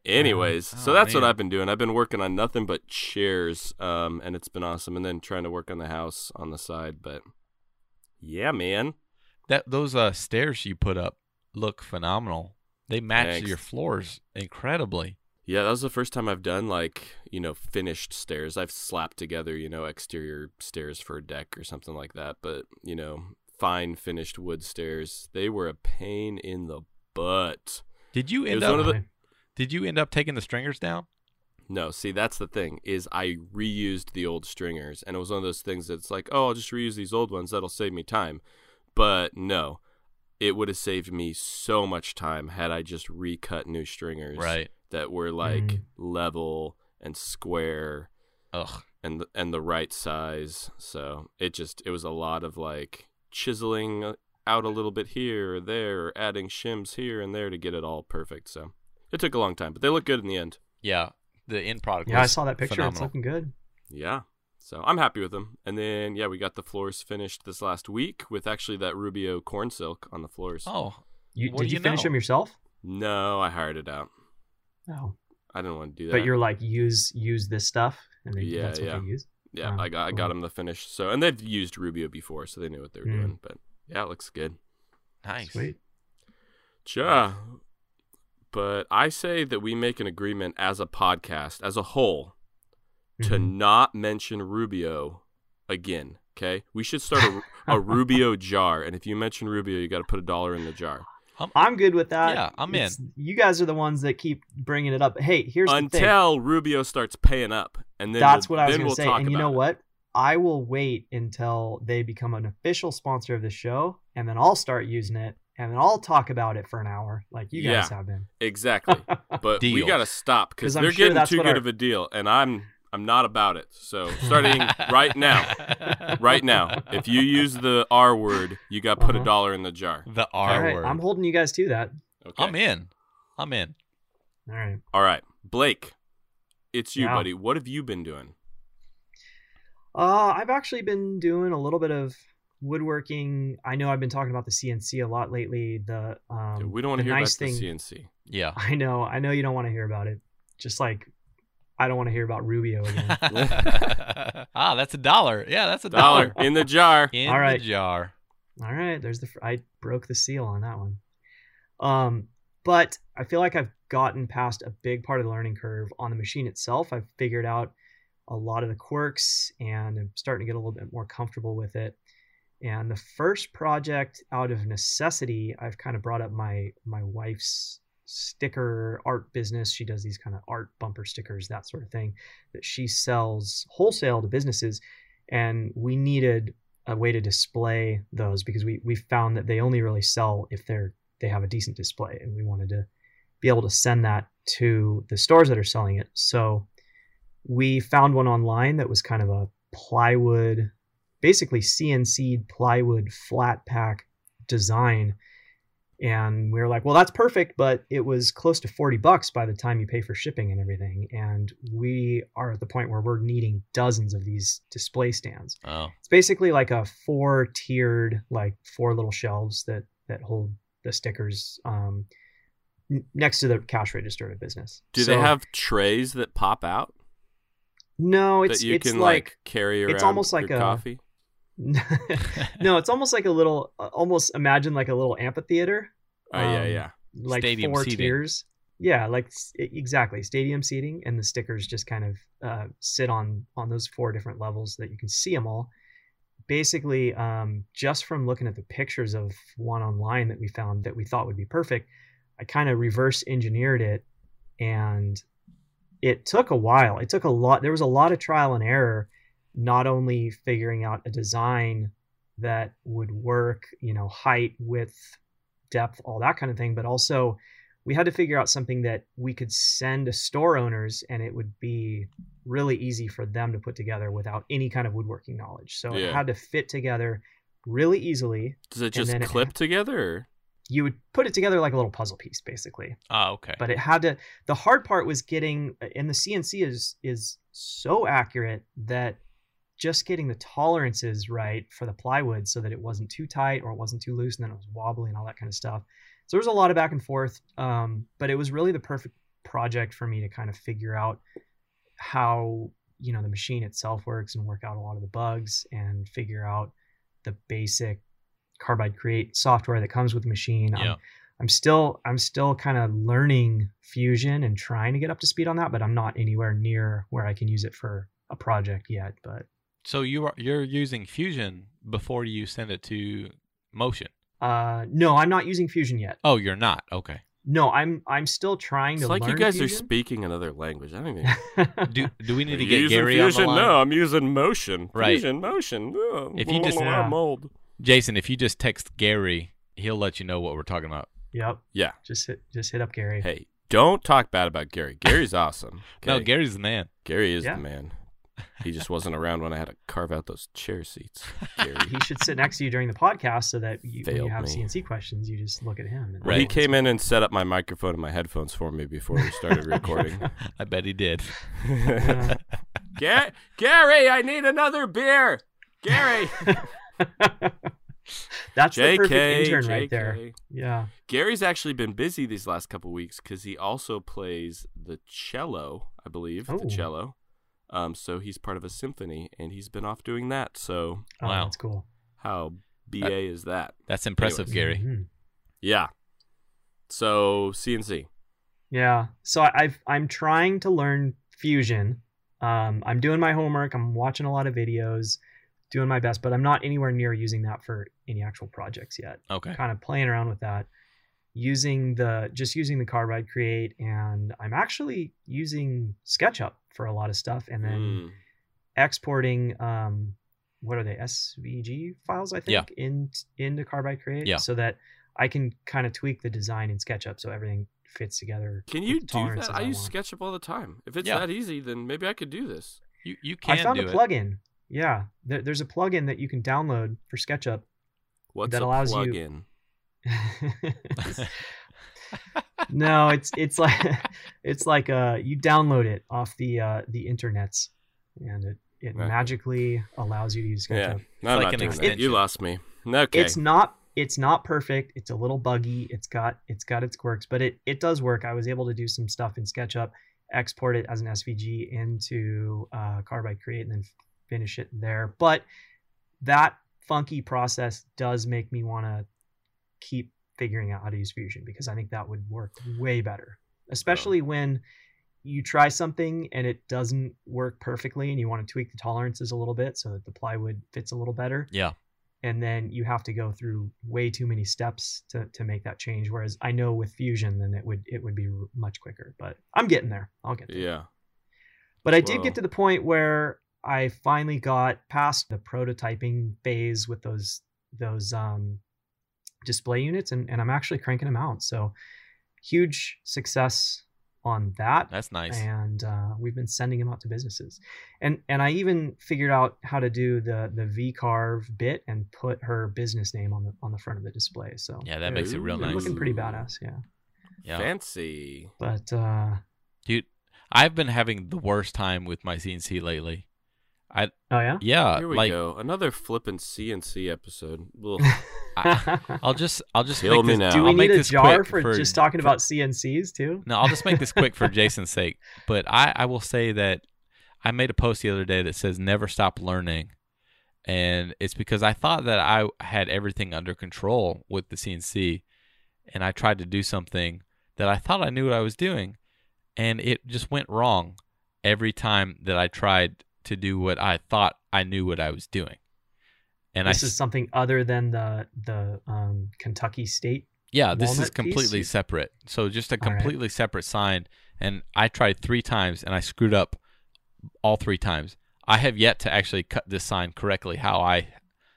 Anyways, so Oh, that's what. I've been doing. I've been working on nothing but chairs, um, and it's been awesome. And then trying to work on the house on the side. But yeah, man, that those uh stairs you put up look phenomenal. They match Thanks. your floors incredibly. yeah, that was the first time I've done like you know finished stairs. I've slapped together you know exterior stairs for a deck or something like that. But you know, fine finished wood stairs. They were a pain in the butt. Did you end up the- Did you end up taking the stringers down? No, see that's the thing is I reused the old stringers and it was one of those things that's like, oh, I'll just reuse these old ones, that'll save me time. But no. It would have saved me so much time had I just recut new stringers Right. that were like Mm. level and square Ugh. and th- and the right size. So it just it was a lot of like chiseling uh, out a little bit here or there, or adding shims here and there to get it all perfect. So it took a long time, but they look good in the end. Yeah, the end product. Yeah, I saw that picture. It's looking good. Yeah. So I'm happy with them. And then yeah, we got the floors finished this last week with actually that Rubio corn silk on the floors. Oh, You, did you you finish know? them yourself? No, I hired it out. No. I didn't want to do that. But you're like use use this stuff, and they, Yeah, that's what yeah. they use. Yeah, Oh, I got I cool. got them to finish. So and they've used Rubio before, so they knew what they were Mm. doing. But yeah, it looks good. nice. Sweet. Ja. But I say that we make an agreement as a podcast, as a whole, to Mhm. not mention Rubio again. Okay, we should start a, a Rubio jar, and if you mention Rubio, you got to put a dollar in the jar I'm good with that. Yeah, I'm It's- You guys are the ones that keep bringing it up. Hey, here's the thing. until Rubio starts paying up, and then That's we'll, what I was going to we'll say. talk And you know it. what? I will wait until they become an official sponsor of the show, and then I'll start using it, and then I'll talk about it for an hour, like you guys Yeah. have been. Exactly, but we got to stop because they're sure getting too good our- of a deal, and I'm I'm not about it. So starting right now, right now, if you use the R word, you got to put a Uh-huh. dollar in the jar. The R right, word. I'm holding you guys to that. Okay. I'm in. I'm in. All right. All right, Blake, it's you, Yeah. buddy. What have you been doing? Uh, I've actually been doing a little bit of woodworking. I know I've been talking about the CNC a lot lately. The um, we don't want to hear nice about thing. the CNC. Yeah. I know, I know you don't want to hear about it. Just like I don't want to hear about Rubio again. ah, that's a dollar. Yeah, that's a Dollar dollar. in the jar. In All right. the jar. All right, there's the. I broke the seal on that one. Um, but I feel like I've gotten past a big part of the learning curve on the machine itself. I've figured out a lot of the quirks, and I'm starting to get a little bit more comfortable with it. And the first project, out of necessity, I've kind of brought up my my wife's sticker art business. She does these kind of art bumper stickers, that sort of thing, that she sells wholesale to businesses. And we needed a way to display those because we we found that they only really sell if they're they have a decent display and we wanted to be able to send that to the stores that are selling it so we found one online that was kind of a plywood basically cnc plywood flat pack design and we were like well that's perfect but it was close to 40 bucks by the time you pay for shipping and everything and we are at the point where we're needing dozens of these display stands Oh. it's basically like a four tiered like four little shelves that that hold the stickers um next to the cash register of business Do So- they have trays that pop out no it's that you it's can like, carry around? it's almost like a- coffee. no it's almost like a little uh, almost imagine like a little amphitheater Oh yeah, um, yeah. like Stadium four seating. tiers yeah like s- exactly stadium seating and the stickers just kind of uh, sit on on those four different levels that you can see them all basically um, just from looking at the pictures of one online that we found that we thought would be perfect i kind of reverse engineered it and it took a while it took a lot there was a lot of trial and error not only figuring out a design that would work you know height width depth all that kind of thing but also we had to figure out something that we could send to store owners and it would be really easy for them to put together without any kind of woodworking knowledge so Yeah. it had to fit together really easily Does it just then it clip together? You would put it together like a little puzzle piece basically Ah, okay. but it had to the hard part was getting and the cnc is is so accurate that just getting the tolerances right for the plywood so that it wasn't too tight or it wasn't too loose and then it was wobbly and all that kind of stuff so there was a lot of back and forth um, but it was really the perfect project for me to kind of figure out how you know the machine itself works and work out a lot of the bugs and figure out the basic carbide create software that comes with the machine I'm- I'm still I'm still kind of learning Fusion and trying to get up to speed on that, but I'm not anywhere near where I can use it for a project yet. But So you are you're using Fusion before you send it to Motion. uh, no, I'm not using Fusion yet. Oh, you're not. Okay. No, I'm I'm still trying It's to It's like learn you guys are speaking another language. I don't even. Do do we need Are to get using Gary Fusion? on the line? No, I'm using Motion. Right. Fusion, Motion. Oh, If you just- Yeah. mold. Jason, if you just text Gary, he'll let you know what we're talking about. yep, Yeah. just hit just hit up Gary. Hey, don't talk bad about Gary. Gary's awesome. No. Gary's the man. Gary is Yeah. the man. He just wasn't around when I had to carve out those chair seats. Gary. he should sit next to you during the podcast so that you, when you have me. CNC questions, you just look at him. And Well, he came in and set up my microphone and my headphones for me before we started recording. I bet he did. Yeah. Ga- Gary, I need another beer. Gary. That's the JK, perfect intern right there. JK. Yeah. Gary's actually been busy these last couple weeks because he also plays the cello, I believe, Oh. the cello. Um, so he's part of a symphony, and he's been off doing that. So Oh, Wow. that's cool. how BA is that? That's impressive, Anyways. Gary. Mhm. Yeah. So CNC. Yeah. So I- I've I'm trying to learn Fusion. Um, I'm doing my homework. I'm watching a lot of videos, doing my best, but I'm not anywhere near using that for any actual projects yet. Okay. Kind of playing around with that, using the just using the Carbide Create, and I'm actually using SketchUp for a lot of stuff, and then Mm. exporting um what are they svg files i Yeah. think in into carbide create Yeah. so that i can kind of tweak the design in sketchup so everything fits together Can you do that? I use want. SketchUp all the time. If it's Yeah. that easy, then maybe I could do this. You you can i found do a it. plugin yeah there, there's a plugin that you can download for sketchup What's That a allows you- plug-in? no it's it's like it's like uh you download it off the uh the internets and it it Okay. magically allows you to use Yeah, SketchUp. no, I'm like not an doing that. You lost me. Okay. it's not it's not perfect it's a little buggy it's got it's got its quirks but it it does work i was able to do some stuff in sketchup export it as an svg into uh, carbide create and then finish it there but that funky process does make me want to keep figuring out how to use fusion because i think that would work way better especially when you try something and it doesn't work perfectly and you want to tweak the tolerances a little bit so that the plywood fits a little better Yeah. and then you have to go through way too many steps to, to make that change whereas i know with fusion then it would it would be much quicker but i'm getting there i'll get there Yeah. but i did Whoa. get to the point where i finally got past the prototyping phase with those those um display units and, and i'm actually cranking them out so huge success on that That's nice. and uh, we've been sending them out to businesses and and i even figured out how to do the the v carve bit and put her business name on the on the front of the display so Yeah, that makes it real Ooh. nice. looking pretty badass yeah Yeah. Fancy. but uh Dude, I've been having the worst time with my CNC lately. Oh yeah Yeah, Here we like go. Another flippin' CNC episode. Ugh. I, I'll just I'll just Kill make me this, now. do we I'll make need a this jar quick for, just talking about cncs too No, I'll just make this quick for Jason's sake. But I, I will say that I made a post the other day that says never stop learning. And it's because I thought that I had everything under control with the CNC. And I tried to do something that I thought I knew what I was doing. And it just went wrong every time that I tried to do what I thought I knew what I was doing. And this I, is something other than the the um kentucky state Yeah, this is walnut piece? completely separate. So just a All right. completely separate sign. And I tried three times and I screwed up all three times. I have yet to actually cut this sign correctly how I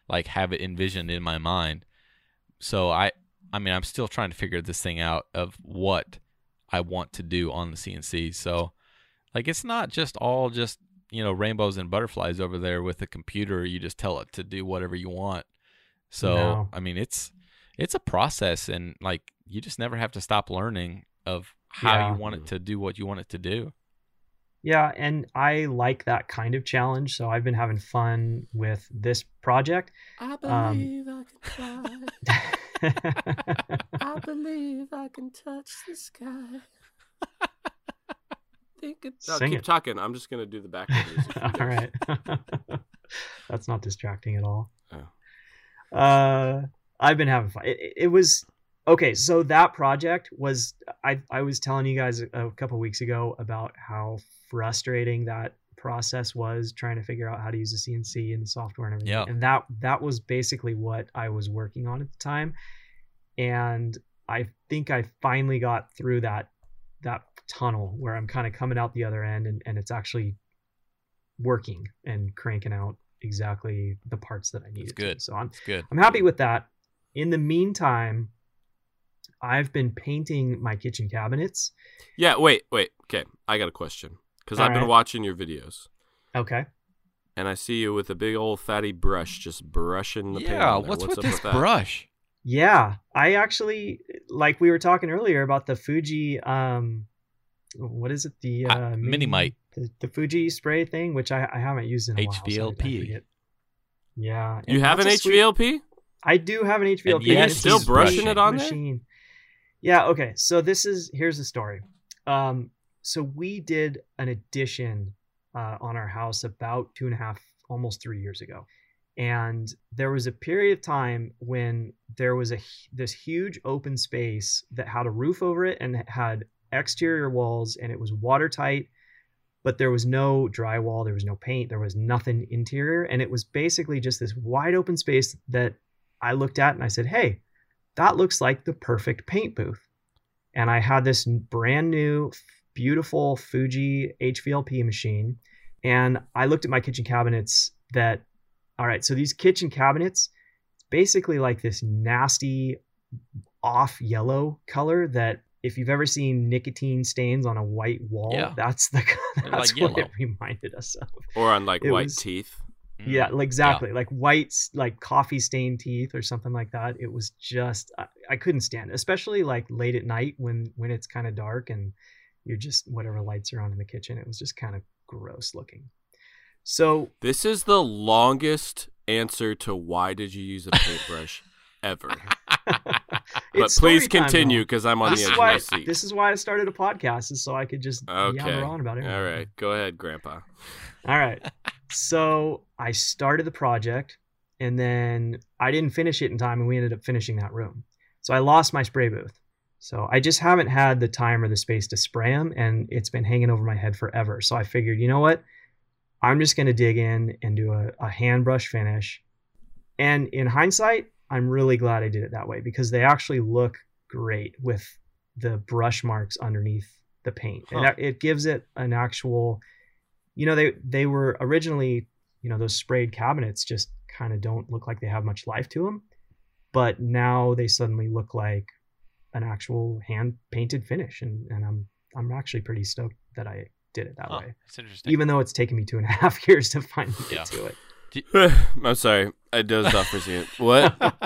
like have it envisioned in my mind. So I I mean I'm still trying to figure this thing out of what I want to do on the CNC. So like it's not just all just, you know, rainbows and butterflies over there with a computer. You just tell it to do whatever you want. So No. I mean it's it's a process and like you just never have to stop learning of how Yeah. you want it to do what you want it to do. Yeah, and I like that kind of challenge. So I've been having fun with this project. I Um, believe I can fly. I believe I can touch the sky. Think it. No, Sing keep it. talking. I'm just gonna do the background music. for you all guys. right. That's not distracting at all. Oh. Uh, I've been having fun. It, it- it was okay. So that project was I I was telling you guys a, a couple weeks ago about how frustrating that process was trying to figure out how to use the CNC and the software and everything. Yeah. And that that was basically what I was working on at the time. And I think I finally got through that that tunnel where I'm kind of coming out the other end and, and it's actually working and cranking out exactly the parts that I needed. to. good. So I'm It's good. I'm happy with that. In the meantime, I've been painting my kitchen cabinets. Yeah. Wait. Wait. Okay. I got a question because I've All been watching your videos. Okay. and I see you with a big old fatty brush, just brushing the paint. yeah, on there. what's, with up this that? brush? Yeah, I actually like we were talking earlier about the Fuji. Um, what is it? The Uh, uh, Minimite. the, the Fuji spray thing, which I, I haven't used in a while. so I- I HVLP. yeah, You have an that's a sweet- HVLP? I do have an HVLP. yet and it's still brushing it on there? Yeah. Okay. So this is here's the story. Um, so we did an addition uh, on our house about two and a half, almost three years ago, and there was a period of time when there was a this huge open space that had a roof over it and had exterior walls and it was watertight but there was no drywall there was no paint there was nothing interior. And it was basically just this wide open space that i looked at and i said hey that looks like the perfect paint booth. And i had this brand new beautiful fuji hvlp machine. And i looked at my kitchen cabinets that all right so these kitchen cabinets basically like this nasty off yellow color that if you've ever seen nicotine stains on a white wall, Yeah. that's the that's like what it reminded us of. Or on like It white was- teeth? Mm. Yeah, like exactly, like white, like coffee stained teeth or something like that. It was just I, I couldn't stand it, especially like late at night when when it's kind of dark and you're just whatever lights are on in the kitchen. It was just kind of gross looking. So This is the longest answer to why did you use a paintbrush ever. But please continue because I'm on This the edge why of my seat. this is why I started a podcast is so I could just Okay. yammer on about it. All right. Go ahead, Grandpa. All right. So I started the project and then I didn't finish it in time and we ended up finishing that room. So I lost my spray booth. So I just haven't had the time or the space to spray them and it's been hanging over my head forever. So I figured, you know what? I'm just going to dig in and do a, a hand brush finish. And in hindsight, I'm really glad I did it that way because they actually look great with the brush marks underneath the paint. And Huh. that- it gives it an actual you know they they were originally you know those sprayed cabinets just kind of don't look like they have much life to them but now they suddenly look like an actual hand painted finish and and i'm i'm actually pretty stoked that i did it that Huh, way It's interesting. even though it's taken me two and a half years to finally get Yeah. to it I'm sorry. I dozed off for a second. What?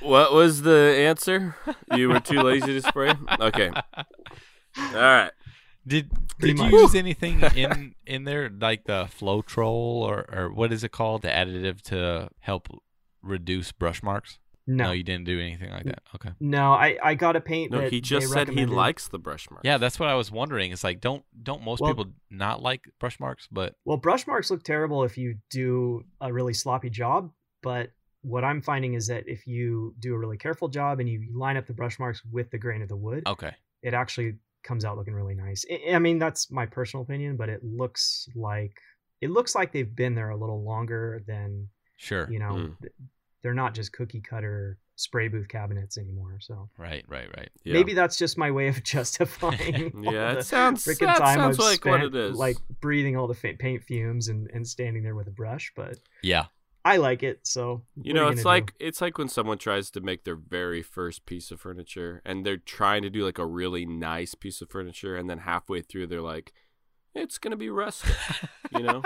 What was the answer? You were too lazy to spray? Okay. All right. Did Pretty did much. you use anything in in there like the Floetrol or or what is it called the additive to help reduce brush marks? no No, you didn't do anything like that. Okay. no i i got a paint No, that he just they said he likes the brush marks. Yeah, that's what I was wondering. It's like don't don't most Well- people not like brush marks, but Well, brush marks look terrible if you do a really sloppy job, but what I'm finding is that if you do a really careful job and you line up the brush marks with the grain of the wood, okay. it actually comes out looking really nice. I- mean, that's my personal opinion, but it looks like it looks like they've been there a little longer than, Sure. you know, Mm. they're not just cookie cutter spray booth cabinets anymore. So Right, right, right. Yeah. maybe that's just my way of justifying Yeah, it sounds, freaking that time sounds I've like spent, what it is. like breathing all the paint fumes and, and standing there with a brush, but Yeah. I like it. So You know, are it's like it's like when someone tries to make their very first piece of furniture and they're trying to do like a really nice piece of furniture and then halfway through they're like it's going to be rustic, you know?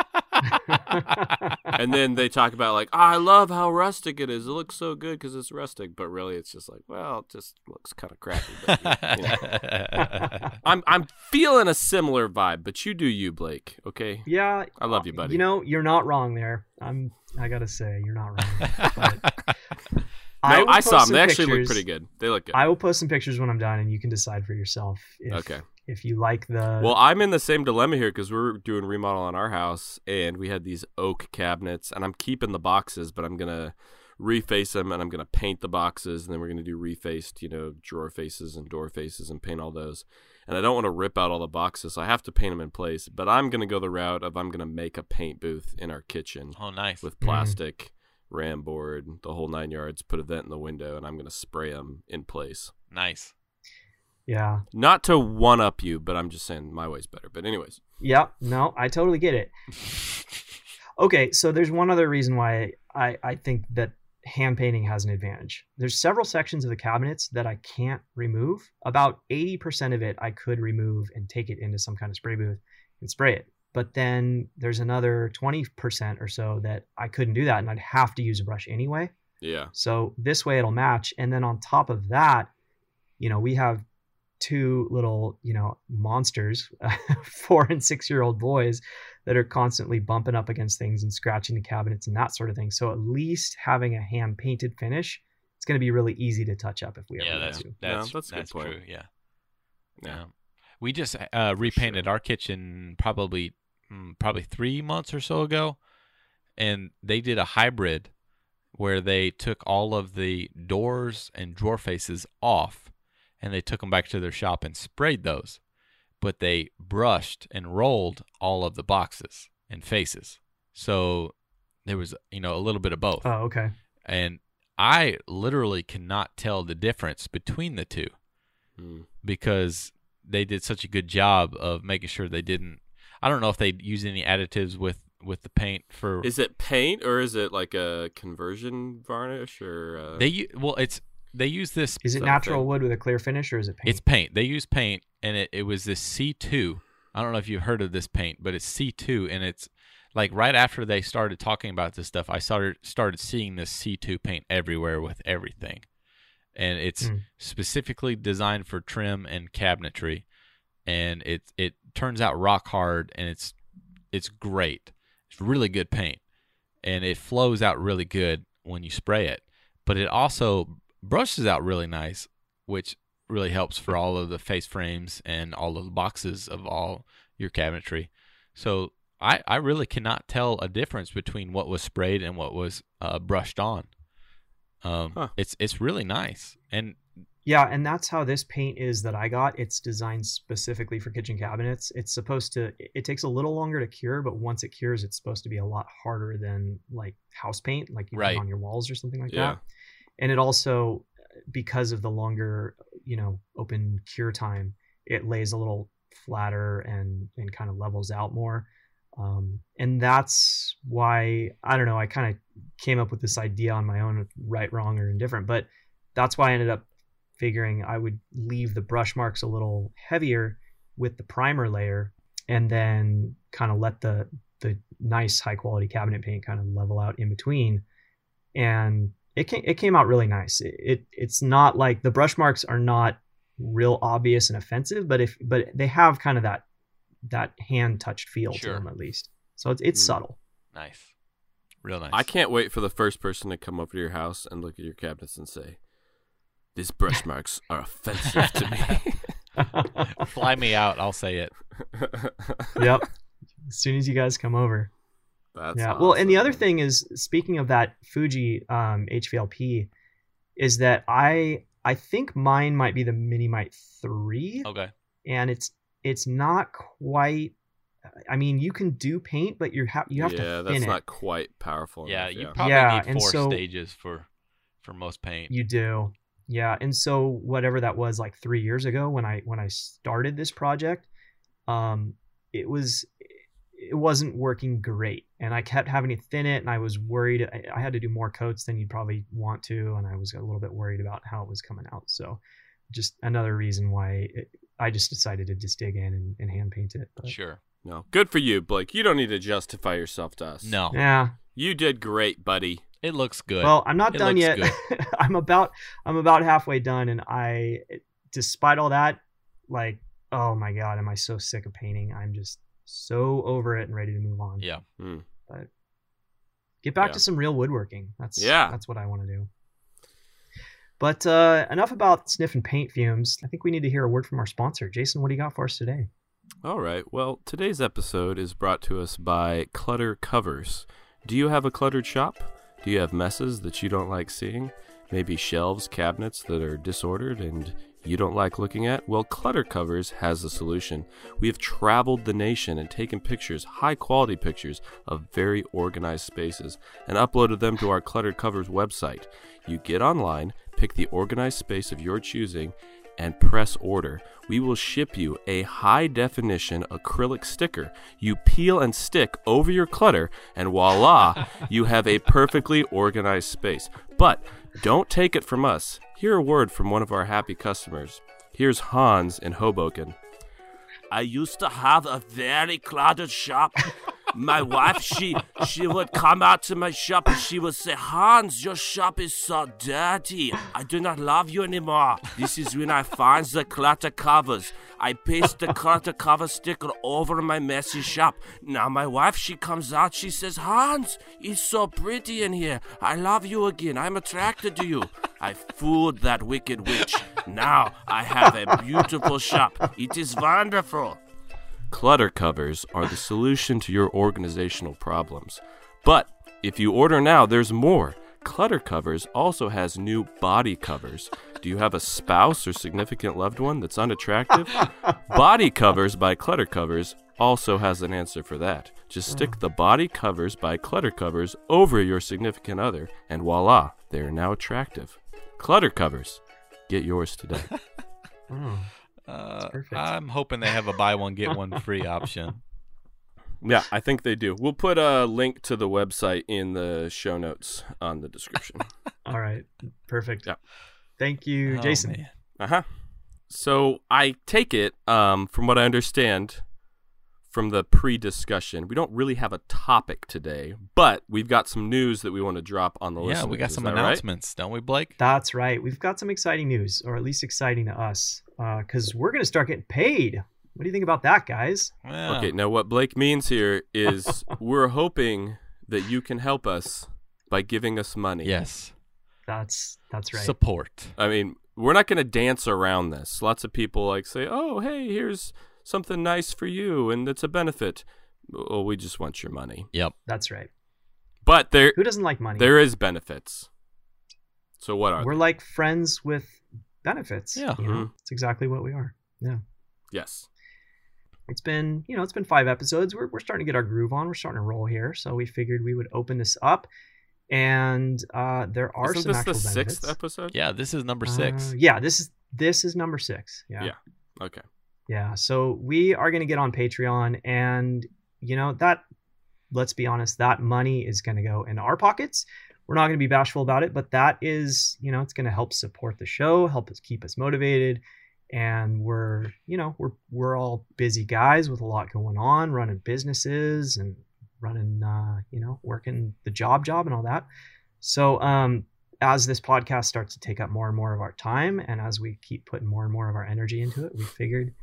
and then they talk about like, oh, "I love how rustic it is. It looks so good cuz it's rustic." But really it's just like, well, it just looks kind of crappy. But, you know. I'm I'm feeling a similar vibe, but you do you, Blake, okay? yeah, I love you, uh, buddy. You know, you're not wrong there. I'm. I gotta say, you're not wrong. But No, will I, saw them. some They actually look pretty good. They look good. I will post some pictures when I'm done, and you can decide for yourself. If, Okay. If you like the Well, I'm in the same dilemma here because we're doing remodel on our house, and we had these oak cabinets, and I'm keeping the boxes, but I'm gonna reface them, and I'm gonna paint the boxes, and then we're gonna do refaced, you know, drawer faces and door faces, and paint all those. And I don't want to rip out all the boxes, so I have to paint them in place. But I'm gonna go the route of I'm gonna make a paint booth in our kitchen oh, nice. with Mhm. plastic, ram board, the whole nine yards. Put a vent in the window, and I'm gonna spray them in place. nice. Yeah, Not to one up you, but I'm just saying my way's better. But anyways. yeah, no, I totally get it. Okay, so there's one other reason why I, I think that hand painting has an advantage. There's several sections of the cabinets that I can't remove. About 80% of it I could remove and take it into some kind of spray booth and spray it. but then there's another 20% or so that I couldn't do that and I'd have to use a brush anyway. Yeah. So this way it'll match. And then on top of that, you know, we have two little, you know, monsters, four and six year old boys that are constantly bumping up against things and scratching the cabinets and that sort of thing. So at least having a hand painted finish, it's going to be really easy to touch up if we ever yeah, need that's to. No, that's that's a good that's point. true. Yeah. Yeah. Yeah. We just uh, repainted our kitchen probably mm, probably three months or so ago, and they did a hybrid where they took all of the doors and drawer faces off, and they took them back to their shop and sprayed those, but they brushed and rolled all of the boxes and faces. So there was you know a little bit of both, Oh, okay. and I literally cannot tell the difference between the two Mm. because they did such a good job of making sure they didn't. I don't know if they use any additives with with the paint for Is it paint or is it like a conversion varnish or? Uh, they well it's they use this Is it natural thing. wood with a clear finish or is it paint? it's paint they use paint and it, it was this C2 I don't know if you've heard of this paint but it's C2 and it's like right after they started talking about this stuff I started started seeing this C2 paint everywhere with everything and it's Hmm. specifically designed for trim and cabinetry and it it turns out rock hard and it's it's great it's really good paint and it flows out really good when you spray it but it also brushes out really nice which really helps for all of the face frames and all of the boxes of all your cabinetry so i i really cannot tell a difference between what was sprayed and what was uh, brushed on um, Huh. it's it's really nice and Yeah, and that's how this paint is that I got. It's designed specifically for kitchen cabinets. It's supposed to it takes a little longer to cure, but once it cures, it's supposed to be a lot harder than like house paint, like you Right. put on your walls or something like Yeah. that. And it also because of the longer, you know, open cure time, it lays a little flatter and and kind of levels out more. Um, and that's why I don't know. I kind of came up with this idea on my own, right, wrong, or indifferent. But that's why I ended up figuring I would leave the brush marks a little heavier with the primer layer, and then kind of let the the nice high quality cabinet paint kind of level out in between. And it came it came out really nice. It, it it's not like the brush marks are not real obvious and offensive, but if but they have kind of that that hand touched feel Sure. to them at least. So it's it's Hmm. subtle. nice real nice I can't wait for the first person to come over to your house and look at your cabinets and say, "These brush marks are offensive to me." fly me out i'll say it yep. As soon as you guys come over. That's yeah. Well, and the other thing is, speaking of that Fuji um, HVLP, is that I I think mine might be the Minimite three, okay and it's it's not quite. I mean, you can do paint, but you have you have yeah, to that's thin it. not quite powerful. yeah enough, you yeah. probably Yeah, need and four so- stages for for most paint You do. Yeah. And so whatever that was like 3 years ago when I when I started this project, um it was it wasn't working great and I kept having to thin it and I was worried I, I had to do more coats than you'd probably want to and I was a little bit worried about how it was coming out. So just another reason why it, I just decided to just dig in and, and hand paint it. But, sure No, good for you, Blake. You don't need to justify yourself to us. no Yeah. you did great, buddy. it looks good Well, I'm not It done yet. I'm about I'm about halfway done, and I, despite all that, like, oh my god, am I so sick of painting? I'm just so over it and ready to move on. yeah But Get back Yeah. to some real woodworking. That's Yeah. That's what I want to do. But uh, enough about sniffing paint fumes. I think we need to hear a word from our sponsor, Jason. What do you got for us today? All right. Well, today's episode is brought to us by Clutter Covers. Do you have a cluttered shop? Do you have messes that you don't like seeing? Maybe shelves, cabinets that are disordered and you don't like looking at? Well, Clutter Covers has a solution. We have traveled the nation and taken pictures, high quality pictures, of very organized spaces and uploaded them to our Clutter Covers website. You get online, pick the organized space of your choosing, and press order. We will ship you a high definition acrylic sticker. You peel and stick over your clutter, and voila, you have a perfectly organized space. But don't take it from us. Hear a word from one of our happy customers. Here's Hans in Hoboken. I used to have a very cluttered shop. My wife, she she would come out to my shop and she would say, Hans, your shop is so dirty. I do not love you anymore. This is when I find the clutter covers. I paste the clutter cover sticker over my messy shop. Now my wife, she comes out, she says, Hans, it's so pretty in here. I love you again. I'm attracted to you. I fooled that wicked witch. Now I have a beautiful shop. It is wonderful. Clutter covers are the solution to your organizational problems. But if you order now, there's more. Clutter covers also has new body covers. Do you have a spouse or significant loved one that's unattractive? body covers by Clutter Covers also has an answer for that. Just uh-huh. stick the body covers by Clutter Covers over your significant other, and voila, they are now attractive. Clutter Covers. Get yours today. Oh, Uh. I'm hoping they have a buy one get one free option. Yeah, I think they do. We'll put a link to the website in the show notes on the description. all right. Perfect. Yeah. Thank you, Oh, Jason. uh huh. So I take it, um, from what I understand from the pre discussion, we don't really have a topic today, but we've got some news that we want to drop on the Yeah, listeners. we got some that right? announcements, don't we, Blake? That's right. We've got some exciting news, or at least exciting to us, uh, because we're going to start getting paid. What do you think about that, guys? Yeah. Okay, now what Blake means here is we're hoping that you can help us by giving us money. Yes. That's that's right. Support. I mean, we're not going to dance around this. Lots of people like say, "Oh, hey, here's something nice for you, and it's a benefit." Well, we just want your money. Yep. that's right. But there, Who doesn't like money? there is benefits. So what are we're they? like friends with benefits. Yeah. you know? Mhm. it's exactly what we are. Yeah. Yes. It's been, you know, it's been five episodes. We're, we're starting to get our groove on. We're starting to roll here. So we figured we would open this up. And uh, there are Isn't some this actual the benefits. sixth episode? Yeah, this is number six. Uh, yeah, this is this is number six. Yeah. Yeah. Okay. Yeah. So we are gonna get on Patreon and you know, that let's be honest, that money is gonna go in our pockets. We're not gonna be bashful about it, but that is, you know, it's gonna help support the show, help us keep us motivated. And we're, you know, we're we're all busy guys with a lot going on, running businesses and running uh, you know, working the job job and all that. So um as this podcast starts to take up more and more of our time and as we keep putting more and more of our energy into it, we figured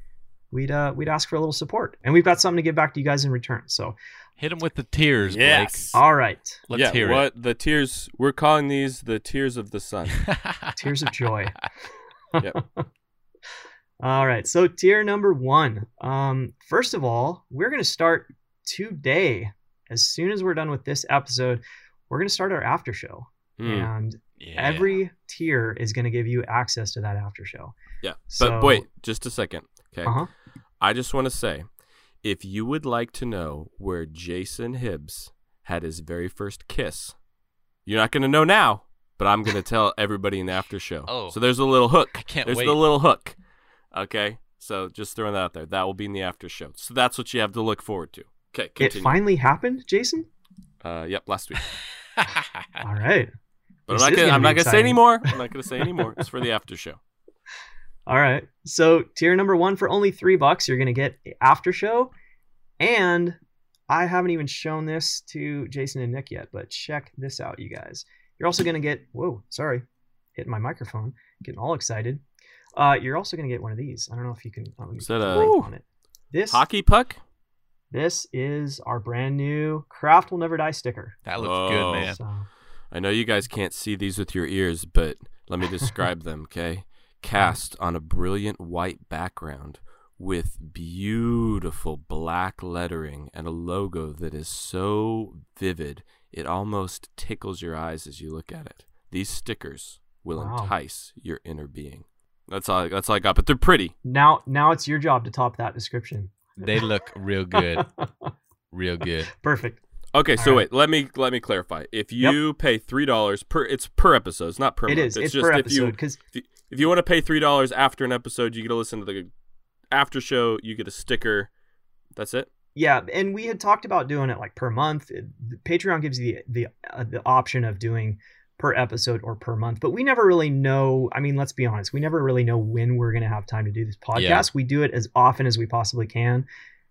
we'd uh we'd ask for a little support. And we've got something to give back to you guys in return. So Hit them with the tears, Yes. all right. Let's yeah. hear what the tears? We're calling these the tears of the sun. Tears of joy. Yep. all right. So tier number one. Um, first of all, we're gonna start today. As soon as we're done with this episode, we're gonna start our after show. Hmm. And yeah. every tier is gonna give you access to that after show. Yeah. So- but wait, just a second. Okay. Uh-huh. I just want to say if you would like to know where Jason Hibbs had his very first kiss, you're not going to know now, but I'm going to tell everybody in the after show. Oh. So there's a little hook. I can't there's wait. the little hook. Okay. So just throwing that out there. That will be in the after show. So that's what you have to look forward to. Okay. It finally happened, Jason? uh, yep. Last week. All right. But This I'm not gonna, gonna I'm not gonna say anymore. I'm not gonna say anymore. It's for the after show. All right. So tier number one for only three bucks, you're gonna get a after show, and I haven't even shown this to Jason and Nick yet, but check this out, you guys. You're also gonna get whoa, sorry, hitting my microphone, getting all excited. Uh, you're also gonna get one of these. I don't know if you can. oh, Is that a- link on it? This Hockey puck. this is our brand new Craft Will Never Die sticker. that looks Whoa. good, man. So I know you guys can't see these with your ears, but let me describe them, okay? Cast on a brilliant white background with beautiful black lettering and a logo that is so vivid it almost tickles your eyes as you look at it. These stickers will Wow. entice your inner being. That's all that's all I got, but they're pretty. now now it's your job to top that description. They look real good. Real good. Perfect. Okay, so All right. wait, let me let me clarify. If you pay three dollars per, it's per episode. It's not per It month. is. It's, It's just per if you episode because if you want to pay three dollars after an episode, you get to listen to the after show. You get a sticker. That's it. Yeah, and we had talked about doing it like per month. It- Patreon gives you the the, uh, the option of doing per episode or per month. But we never really know. I mean, let's be honest, we never really know when we're going to have time to do this podcast. Yeah. We do it as often as we possibly can.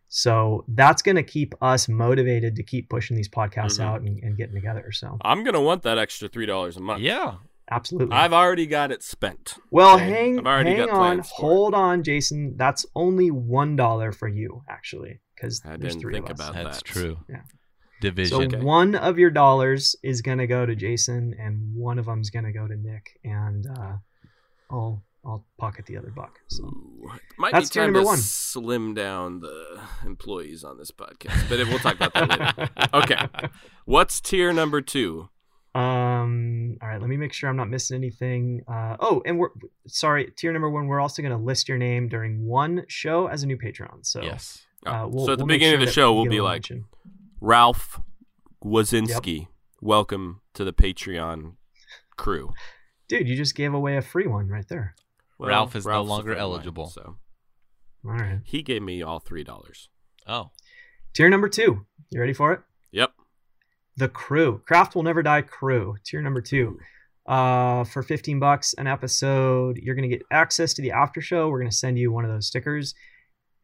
So that's going to keep us motivated to keep pushing these podcasts Mhm. out and, and getting together. So I'm gonna want that extra three dollars a month. Yeah. Absolutely. I've already got it spent. well, Okay, hang, I've already hang got on, plans it. hold on, Jason. That's only one dollar for you, actually, because I there's didn't three think of us. about That's that. true. Yeah. Division. So Okay. one of your dollars is gonna go to Jason, and one of them's gonna go to Nick, and uh, I'll I'll pocket the other buck. So Ooh, might That's be tier time number to one. slim down the employees on this podcast, but we'll talk about that later. Okay. What's tier number two? Um. All right. Let me make sure I'm not missing anything. Uh. Oh, and we're sorry. Tier number one. We're also gonna list your name during one show as a new Patreon. So yes. Oh, Uh, we'll, so at the we'll make beginning of the show, we we'll be like, mention. Ralph Wazinski, welcome to the Patreon crew. dude, you just gave away a free one right there. Ralph is no Ralph's a longer friend of mine, eligible. so All right. he gave me all three dollars. Oh. Tier number two. You ready for it? Yep. The Crew. Craft will never die. Crew. Tier number two. Uh, for 15 bucks an episode, you're gonna get access to the after show. We're gonna send you one of those stickers.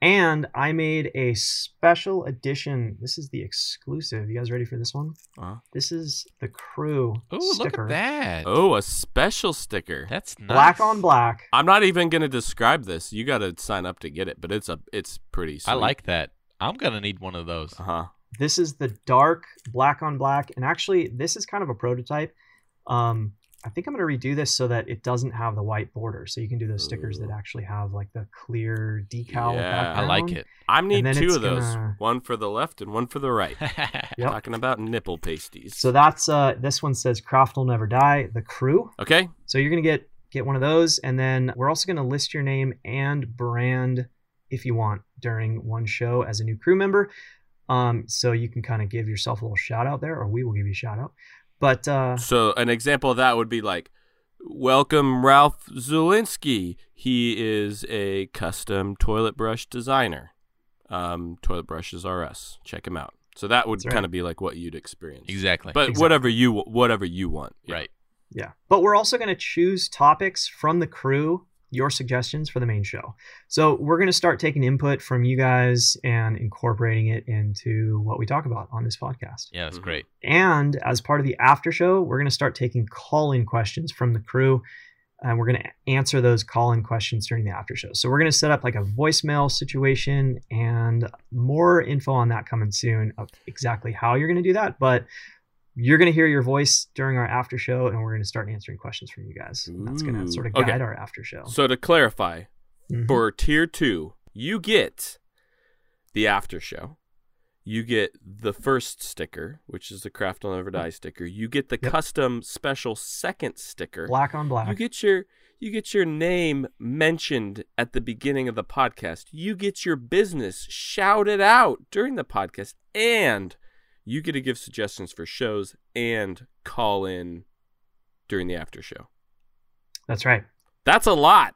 And I made a special edition. This is the exclusive. You guys ready for this one? Uh-huh. This is the crew Oh, look at that. Oh, a special sticker. That's nice. Black on black. I'm not even gonna describe this. You got to sign up to get it, but it's a it's pretty. Sweet. I like that. I'm gonna need one of those. Uh huh. This is the dark black on black, and actually, this is kind of a prototype. Um, I think I'm going to redo this so that it doesn't have the white border, so you can do those stickers that actually have like the clear decal. Yeah. I like it. I need two of those. gonna- One for the left and one for the right. Yep. Talking about nipple pasties. So that's uh, this one says "Craft will never die." The crew. okay. So you're gonna get get one of those, and then we're also gonna list your name and brand if you want during one show as a new crew member. Um, so you can kind of give yourself a little shout out there, or we will give you a shout out. But uh, So an example of that would be like, "Welcome, Ralph Zulinski. He is a custom toilet brush designer. Um, toilet brushes are us. Check him out." So that would right. kind of be like what you'd experience. exactly. But Exactly. whatever you whatever you want. Yeah. right. Yeah. But we're also going to choose topics from the crew, your suggestions for the main show. So we're going to start taking input from you guys and incorporating it into what we talk about on this podcast. Yeah, that's Mhm. great. And as part of the after show, we're going to start taking call in questions from the crew. And we're going to answer those call in questions during the after show. So we're going to set up like a voicemail situation and more info on that coming soon of exactly how you're going to do that. But you're going to hear your voice during our after show and we're going to start answering questions from you guys. And that's going to sort of Okay. guide our after show. So to clarify, Mhm. for tier two, you get the after show. You get the first sticker, which is the Craft will Never Die sticker. You get the Yep. custom special second sticker. black on black. You get your you get your name mentioned at the beginning of the podcast. You get your business shouted out during the podcast, and you get to give suggestions for shows and call in during the after show. that's right. That's a lot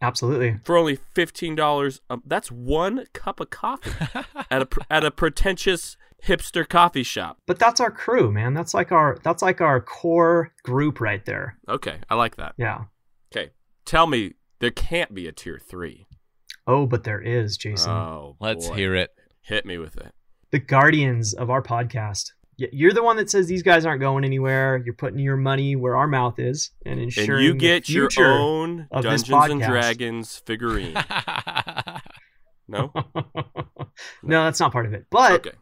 Absolutely. for only fifteen dollars. Um, that's one cup of coffee at a at a pretentious hipster coffee shop. But that's our crew, man. That's like our that's like our core group right there. Okay, I like that. Yeah. Okay, tell me there can't be a tier three. Oh, but there is, Jason. Oh, Let's boy. hear it. Hit me with it. The guardians of our podcast. You're the one that says these guys aren't going anywhere. You're putting your money where our mouth is and And ensuring you the get your own Dungeons and. Dragons figurine. No? no, that's not part of it. But okay.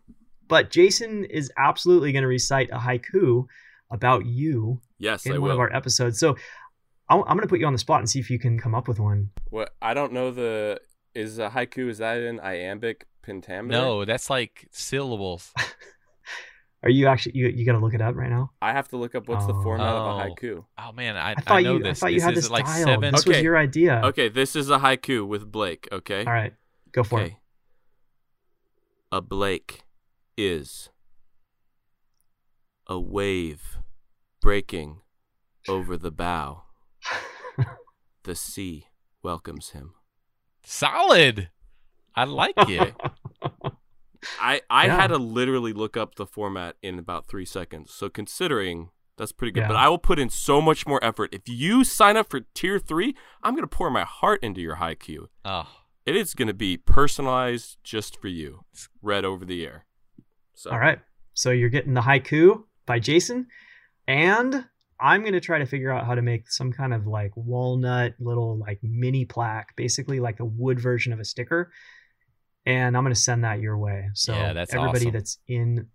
but Jason is absolutely going to recite a haiku about you Yes, in I one will. of our episodes. So I- I'm going to put you on the spot and see if you can come up with one. What I don't know the is a haiku is that an iambic pentameter? no, that's like syllables. Are you actually you, you got to look it up right now? I have to look up what's the Oh. format of a Oh. haiku. Oh man, I, I I, thought know you this. I thought you this had is this like dialed. seven. This was your idea. Okay, this is a haiku with Blake, okay? All right. Go for Okay. A Blake is a wave breaking over the bow. The sea welcomes him. Solid. I like it. I I Yeah. had to literally look up the format in about three seconds. So considering That's pretty good. Yeah. But I will put in so much more effort. If you sign up for tier three, I'm gonna pour my heart into your haiku. Oh, It is gonna be personalized just for you, read over the air. So All right. So you're getting the haiku by Jason, and I'm gonna try to figure out how to make some kind of like walnut little like mini plaque, basically like a wood version of a sticker. And I'm gonna send that your way. So Yeah, that's everybody awesome. that's in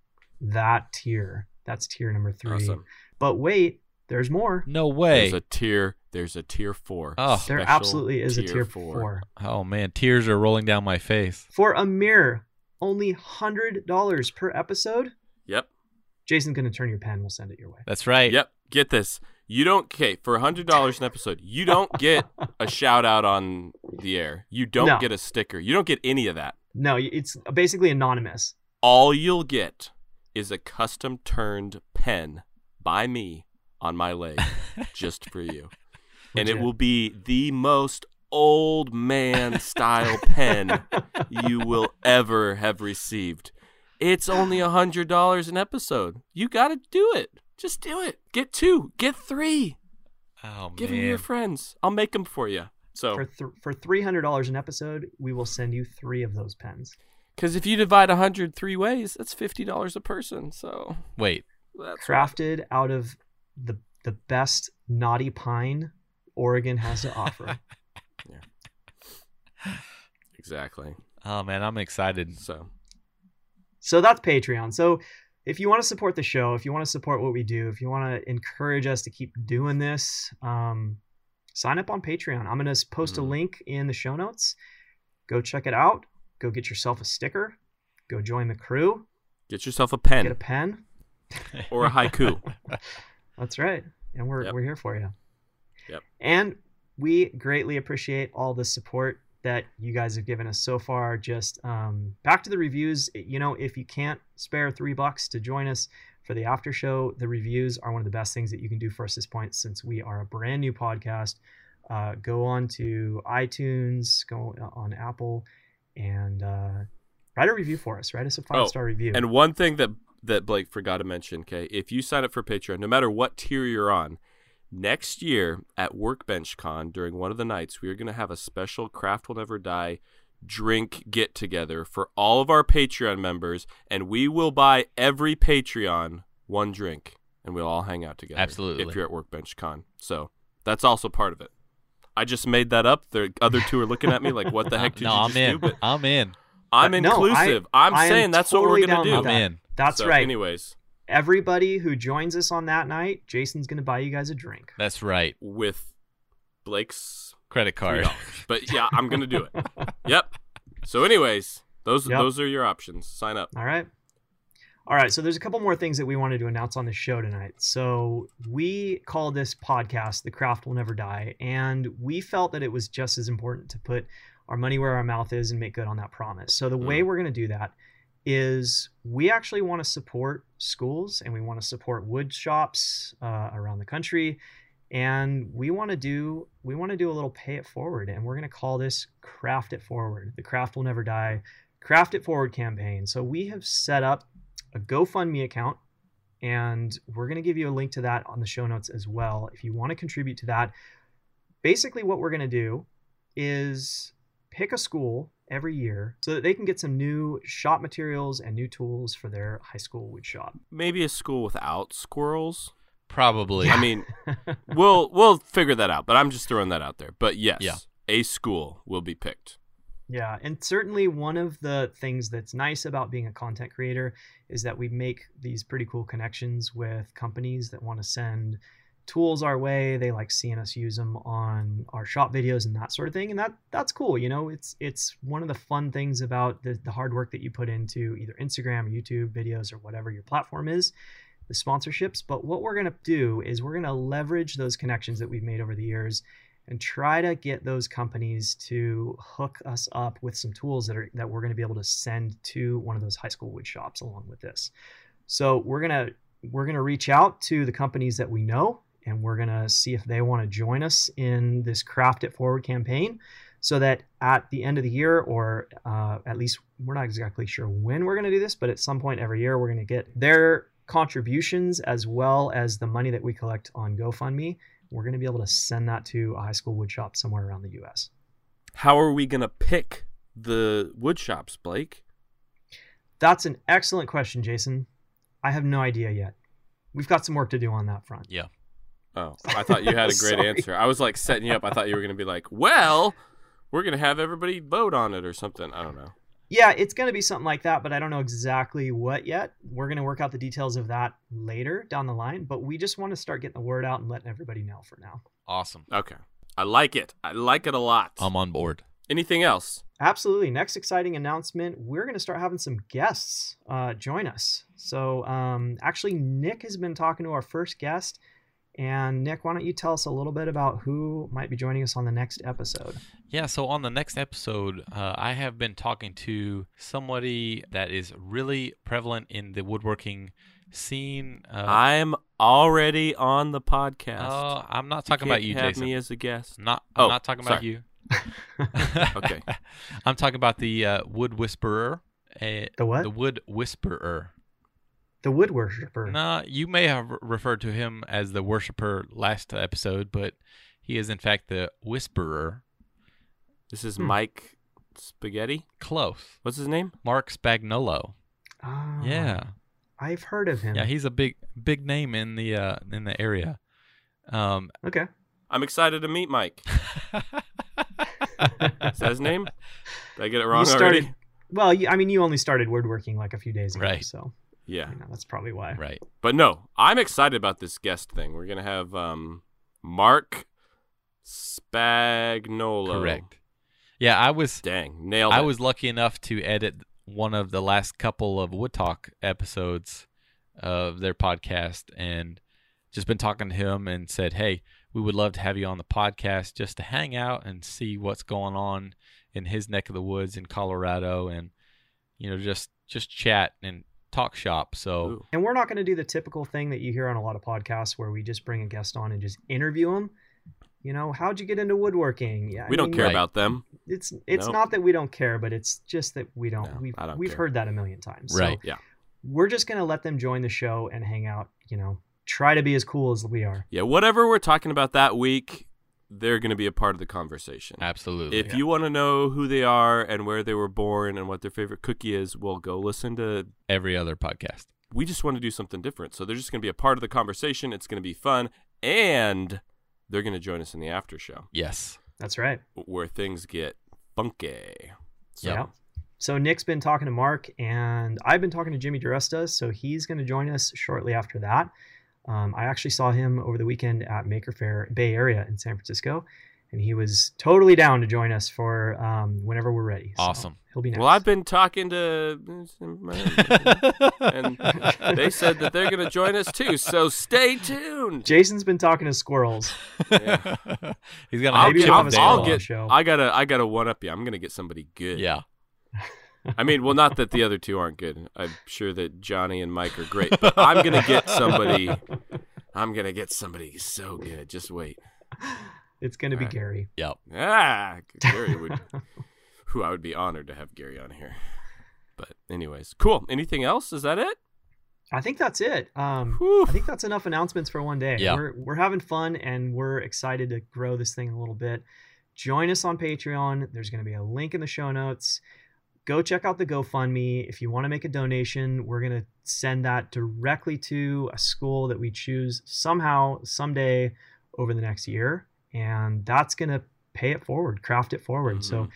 that tier, that's tier number three. awesome. But wait, there's more. no way. There's a tier. There's a tier four. Oh. There absolutely is a tier four. oh man, tears are rolling down my face. For a mere only hundred dollars per episode. Yep. Jason's gonna turn your pen. We'll send it your way. That's right. Yep. Get this. You don't okay for hundred dollars an episode. You don't get a shout out on the air. You don't No. get a sticker. You don't get any of that. No, it's basically anonymous. All you'll get is a custom turned pen by me on my leg, just for you, and it will be the most old man style pen you will ever have received. It's only a hundred dollars an episode. You got to do it. Just do it. Get two. Get three. Oh man. Give them to your friends. I'll make them for you. So, for th- for three hundred dollars an episode, we will send you three of those pens. because if you divide a hundred three ways, that's fifty dollars a person. So Wait. that's Crafted out of the the best knotty pine Oregon has to offer. Yeah. Exactly. Oh man, I'm excited. So so that's Patreon. So if you want to support the show, if you want to support what we do, if you want to encourage us to keep doing this, um, sign up on Patreon. I'm gonna post a Mhm. link in the show notes. Go check it out. Go get yourself a sticker. Go join the crew. get yourself a pen. Get a pen pen. or a haiku. That's right. And we're Yep. we're here for you. Yep. And we greatly appreciate all the support that you guys have given us so far. Just um, back to the reviews. You know, if you can't spare three bucks to join us for the after show, the reviews are one of the best things that you can do for us this point since we are a brand new podcast. Uh, go on to iTunes, go on Apple, and uh, write a review for us. Write us a five star review. And one thing that that Blake forgot to mention, okay, if you sign up for Patreon, no matter what tier you're on, next year at Workbench Con during one of the nights, we are going to have a special Craft Will Never Die drink get together for all of our Patreon members, and we will buy every Patreon one drink, and we'll all hang out together. Absolutely. If you're at Workbench Con, so that's also part of it. I just made that up. The other two are looking at me like, "What the heck did no, you I'm just in. do?" But I'm in. I'm Uh, no, I- inclusive. I'm I am saying that's what we're gonna do. with I'm in. That's So, right. Anyways, Everybody who joins us on that night, Jason's going to buy you guys a drink. That's right. with Blake's Credit three card. dollars. But yeah, I'm gonna do it. Yep. So, anyways, those Yep. those are your options. Sign up. All right. All right. So there's a couple more things that we wanted to announce on the show tonight. So we call this podcast "The Craft Will Never Die," and we felt that it was just as important to put our money where our mouth is and make good on that promise. So the way mm. we're going to do that is we actually want to support schools and we want to support wood shops uh, around the country. And we want to do we want to do a little pay it forward and we're going to call this craft it forward. The craft will never die. Craft it forward campaign. So we have set up a gofundme account and we're going to give you a link to that on the show notes as well if you want to contribute to that. Basically what we're going to do is pick a school every year so that they can get some new shop materials and new tools for their high school wood shop Maybe a school without squirrels. Probably. I mean, we'll we'll figure that out. But I'm just throwing that out there. But yes, Yeah. a school will be picked. Yeah, and certainly one of the things that's nice about being a content creator is that we make these pretty cool connections with companies that want to send tools our way. They like seeing us use them on our shop videos and that sort of thing, and that that's cool. You know, it's it's one of the fun things about the the hard work that you put into either Instagram or YouTube videos or whatever your platform is, the sponsorships. But what we're gonna do is we're gonna leverage those connections that we've made over the years and try to get those companies to hook us up with some tools that are that we're going to be able to send to one of those high school wood shops along with this. So we're gonna we're gonna reach out to the companies that we know, and we're gonna see if they want to join us in this craft it forward campaign, so that at the end of the year, or uh, at least we're not exactly sure when we're gonna do this, but at some point every year we're gonna get their contributions as well as the money that we collect on GoFundMe, we're going to be able to send that to a high school woodshop somewhere around the U.S. How are we gonna pick the woodshops, Blake? That's an excellent question, Jason. I have no idea yet. We've got some work to do on that front. Yeah. Oh, I thought you had a great answer. I was like setting you up. I thought you were gonna be like, well, we're gonna have everybody vote on it or something. I don't know. Yeah, it's going to be something like that, but I don't know exactly what yet. We're going to work out the details of that later down the line, but we just want to start getting the word out and letting everybody know for now. Awesome. Okay, I like it. I like it a lot. I'm on board. Anything else? Absolutely. Next exciting announcement we're going to start having some guests uh, join us. So, um, actually, Nick has been talking to our first guest. And, Nick, why don't you tell us a little bit about who might be joining us on the next episode? Yeah, so on the next episode, uh, I have been talking to somebody that is really prevalent in the woodworking scene. Uh, I'm already on the podcast. uh, I'm not talking about Can't you, have Jason. me as a guest. I'm not, I'm Oh, not talking about sorry. you. Okay. I'm talking about the uh, wood whisperer. Uh, The what? The wood whisperer. The wood worshiper. Nah, you may have referred to him as the worshiper last episode, but he is in fact the whisperer. This is Hmm. Mike Spaghetti. Close. What's his name? Marc Spagnuolo. Ah, Yeah. I've heard of him. Yeah, he's a big big name in the uh in the area. Um okay. I'm excited to meet Mike. Is that his name? Did I get it wrong you started, already? Well, you, I mean, you only started woodworking like a few days ago, Right. so Yeah. you know, that's probably why. right. But no, I'm excited about this guest thing. We're gonna have um, Marc Spagnuolo. Correct. Yeah, I was Dang, nailed I it. was lucky enough to edit one of the last couple of Wood Talk episodes of their podcast and just been talking to him and said, "Hey, we would love to have you on the podcast just to hang out and see what's going on in his neck of the woods in Colorado and you know just just chat and talk shop." So, Ooh. And we're not going to do the typical thing that you hear on a lot of podcasts where we just bring a guest on and just interview them. You know, how'd you get into woodworking? Yeah, I we don't mean, care Right. about them. It's it's Nope. not that we don't care, but it's just that we don't. No, we've don't we've care. heard that a million times. So Right. Yeah. we're just going to let them join the show and hang out. You know, try to be as cool as we are. Yeah, whatever we're talking about that week, they're gonna be a part of the conversation. absolutely. If you want to know who they are and where they were born and what their favorite cookie is, well, go listen to. every other podcast. We just want to do something different, so they're just going to be a part of the conversation. It's going to be fun, and they're going to join us in the after show Yes. That's right. where things get funky. So, Yeah. So Nick's been talking to Mark, and I've been talking to Jimmy DiResta. So he's going to join us shortly after that. Um, I actually saw him over the weekend at Maker Faire Bay Area in San Francisco, and he was totally down to join us for um, whenever we're ready. So Awesome. he'll be next. Well, I've been talking to, and they said that they're going to join us too. So stay tuned. Jason's been talking to squirrels. Yeah. He's gonna I'll have Maybe get, I'll, a I'll on. on get, the show. I gotta, I gotta one up you. I'm gonna get somebody good. Yeah. I mean, well, not that the other two aren't good. I'm sure that Johnny and Mike are great, but I'm gonna get somebody. I'm gonna get somebody so good. Just wait. It's going to be Alright. Gary. Yep. Ah, Gary would. who I would be honored to have Gary on here. But anyways, cool. Anything else? Is that it? I think that's it. Um, I think that's enough announcements for one day. Yeah. We're we're having fun and we're excited to grow this thing a little bit. Join us on Patreon. There's going to be a link in the show notes. Go check out the GoFundMe. If you want to make a donation, we're going to send that directly to a school that we choose somehow, someday over the next year. And that's going to pay it forward, craft it forward. So Mhm.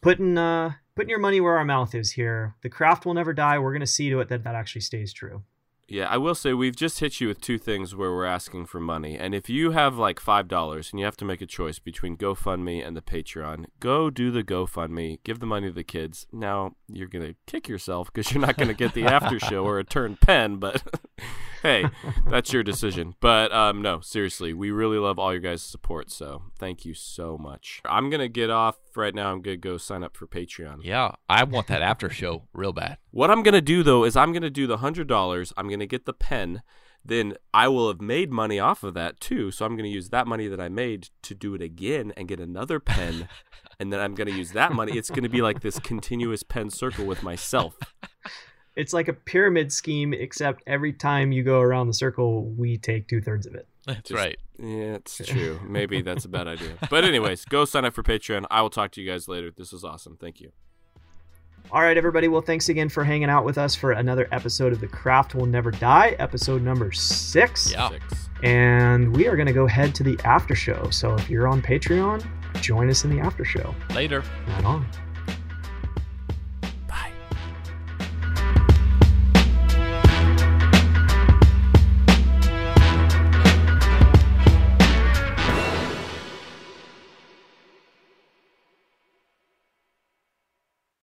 putting uh putting your money where our mouth is here. The craft will never die. We're going to see to it that that actually stays true. Yeah, I will say we've just hit you with two things where we're asking for money. And if you have like $5 and you have to make a choice between GoFundMe and the Patreon, go do the GoFundMe, give the money to the kids. Now, you're going to kick yourself because you're not going to get the after show or a turn pen, but hey, that's your decision. But um, no, seriously, we really love all your guys' support. So thank you so much. I'm going to get off right now. I'm going to go sign up for Patreon. Yeah. I want that after show real bad. What I'm gonna do though is I'm gonna do the hundred dollars. I'm gonna get the pen. Then I will have made money off of that too. So I'm gonna use that money that I made to do it again and get another pen. and then I'm gonna use that money. It's gonna be like this continuous pen circle with myself. It's like a pyramid scheme, except every time you go around the circle, we take two thirds of it. That's Just- right. Yeah, it's true. Maybe that's a bad idea. But anyways, go sign up for Patreon. I will talk to you guys later. This was awesome. Thank you. All right, everybody. Well, thanks again for hanging out with us for another episode of The Craft Will Never Die, episode number six. Yeah. Six. And we are going to go head to the after show. So if you're on Patreon, join us in the after show. Later. Right on.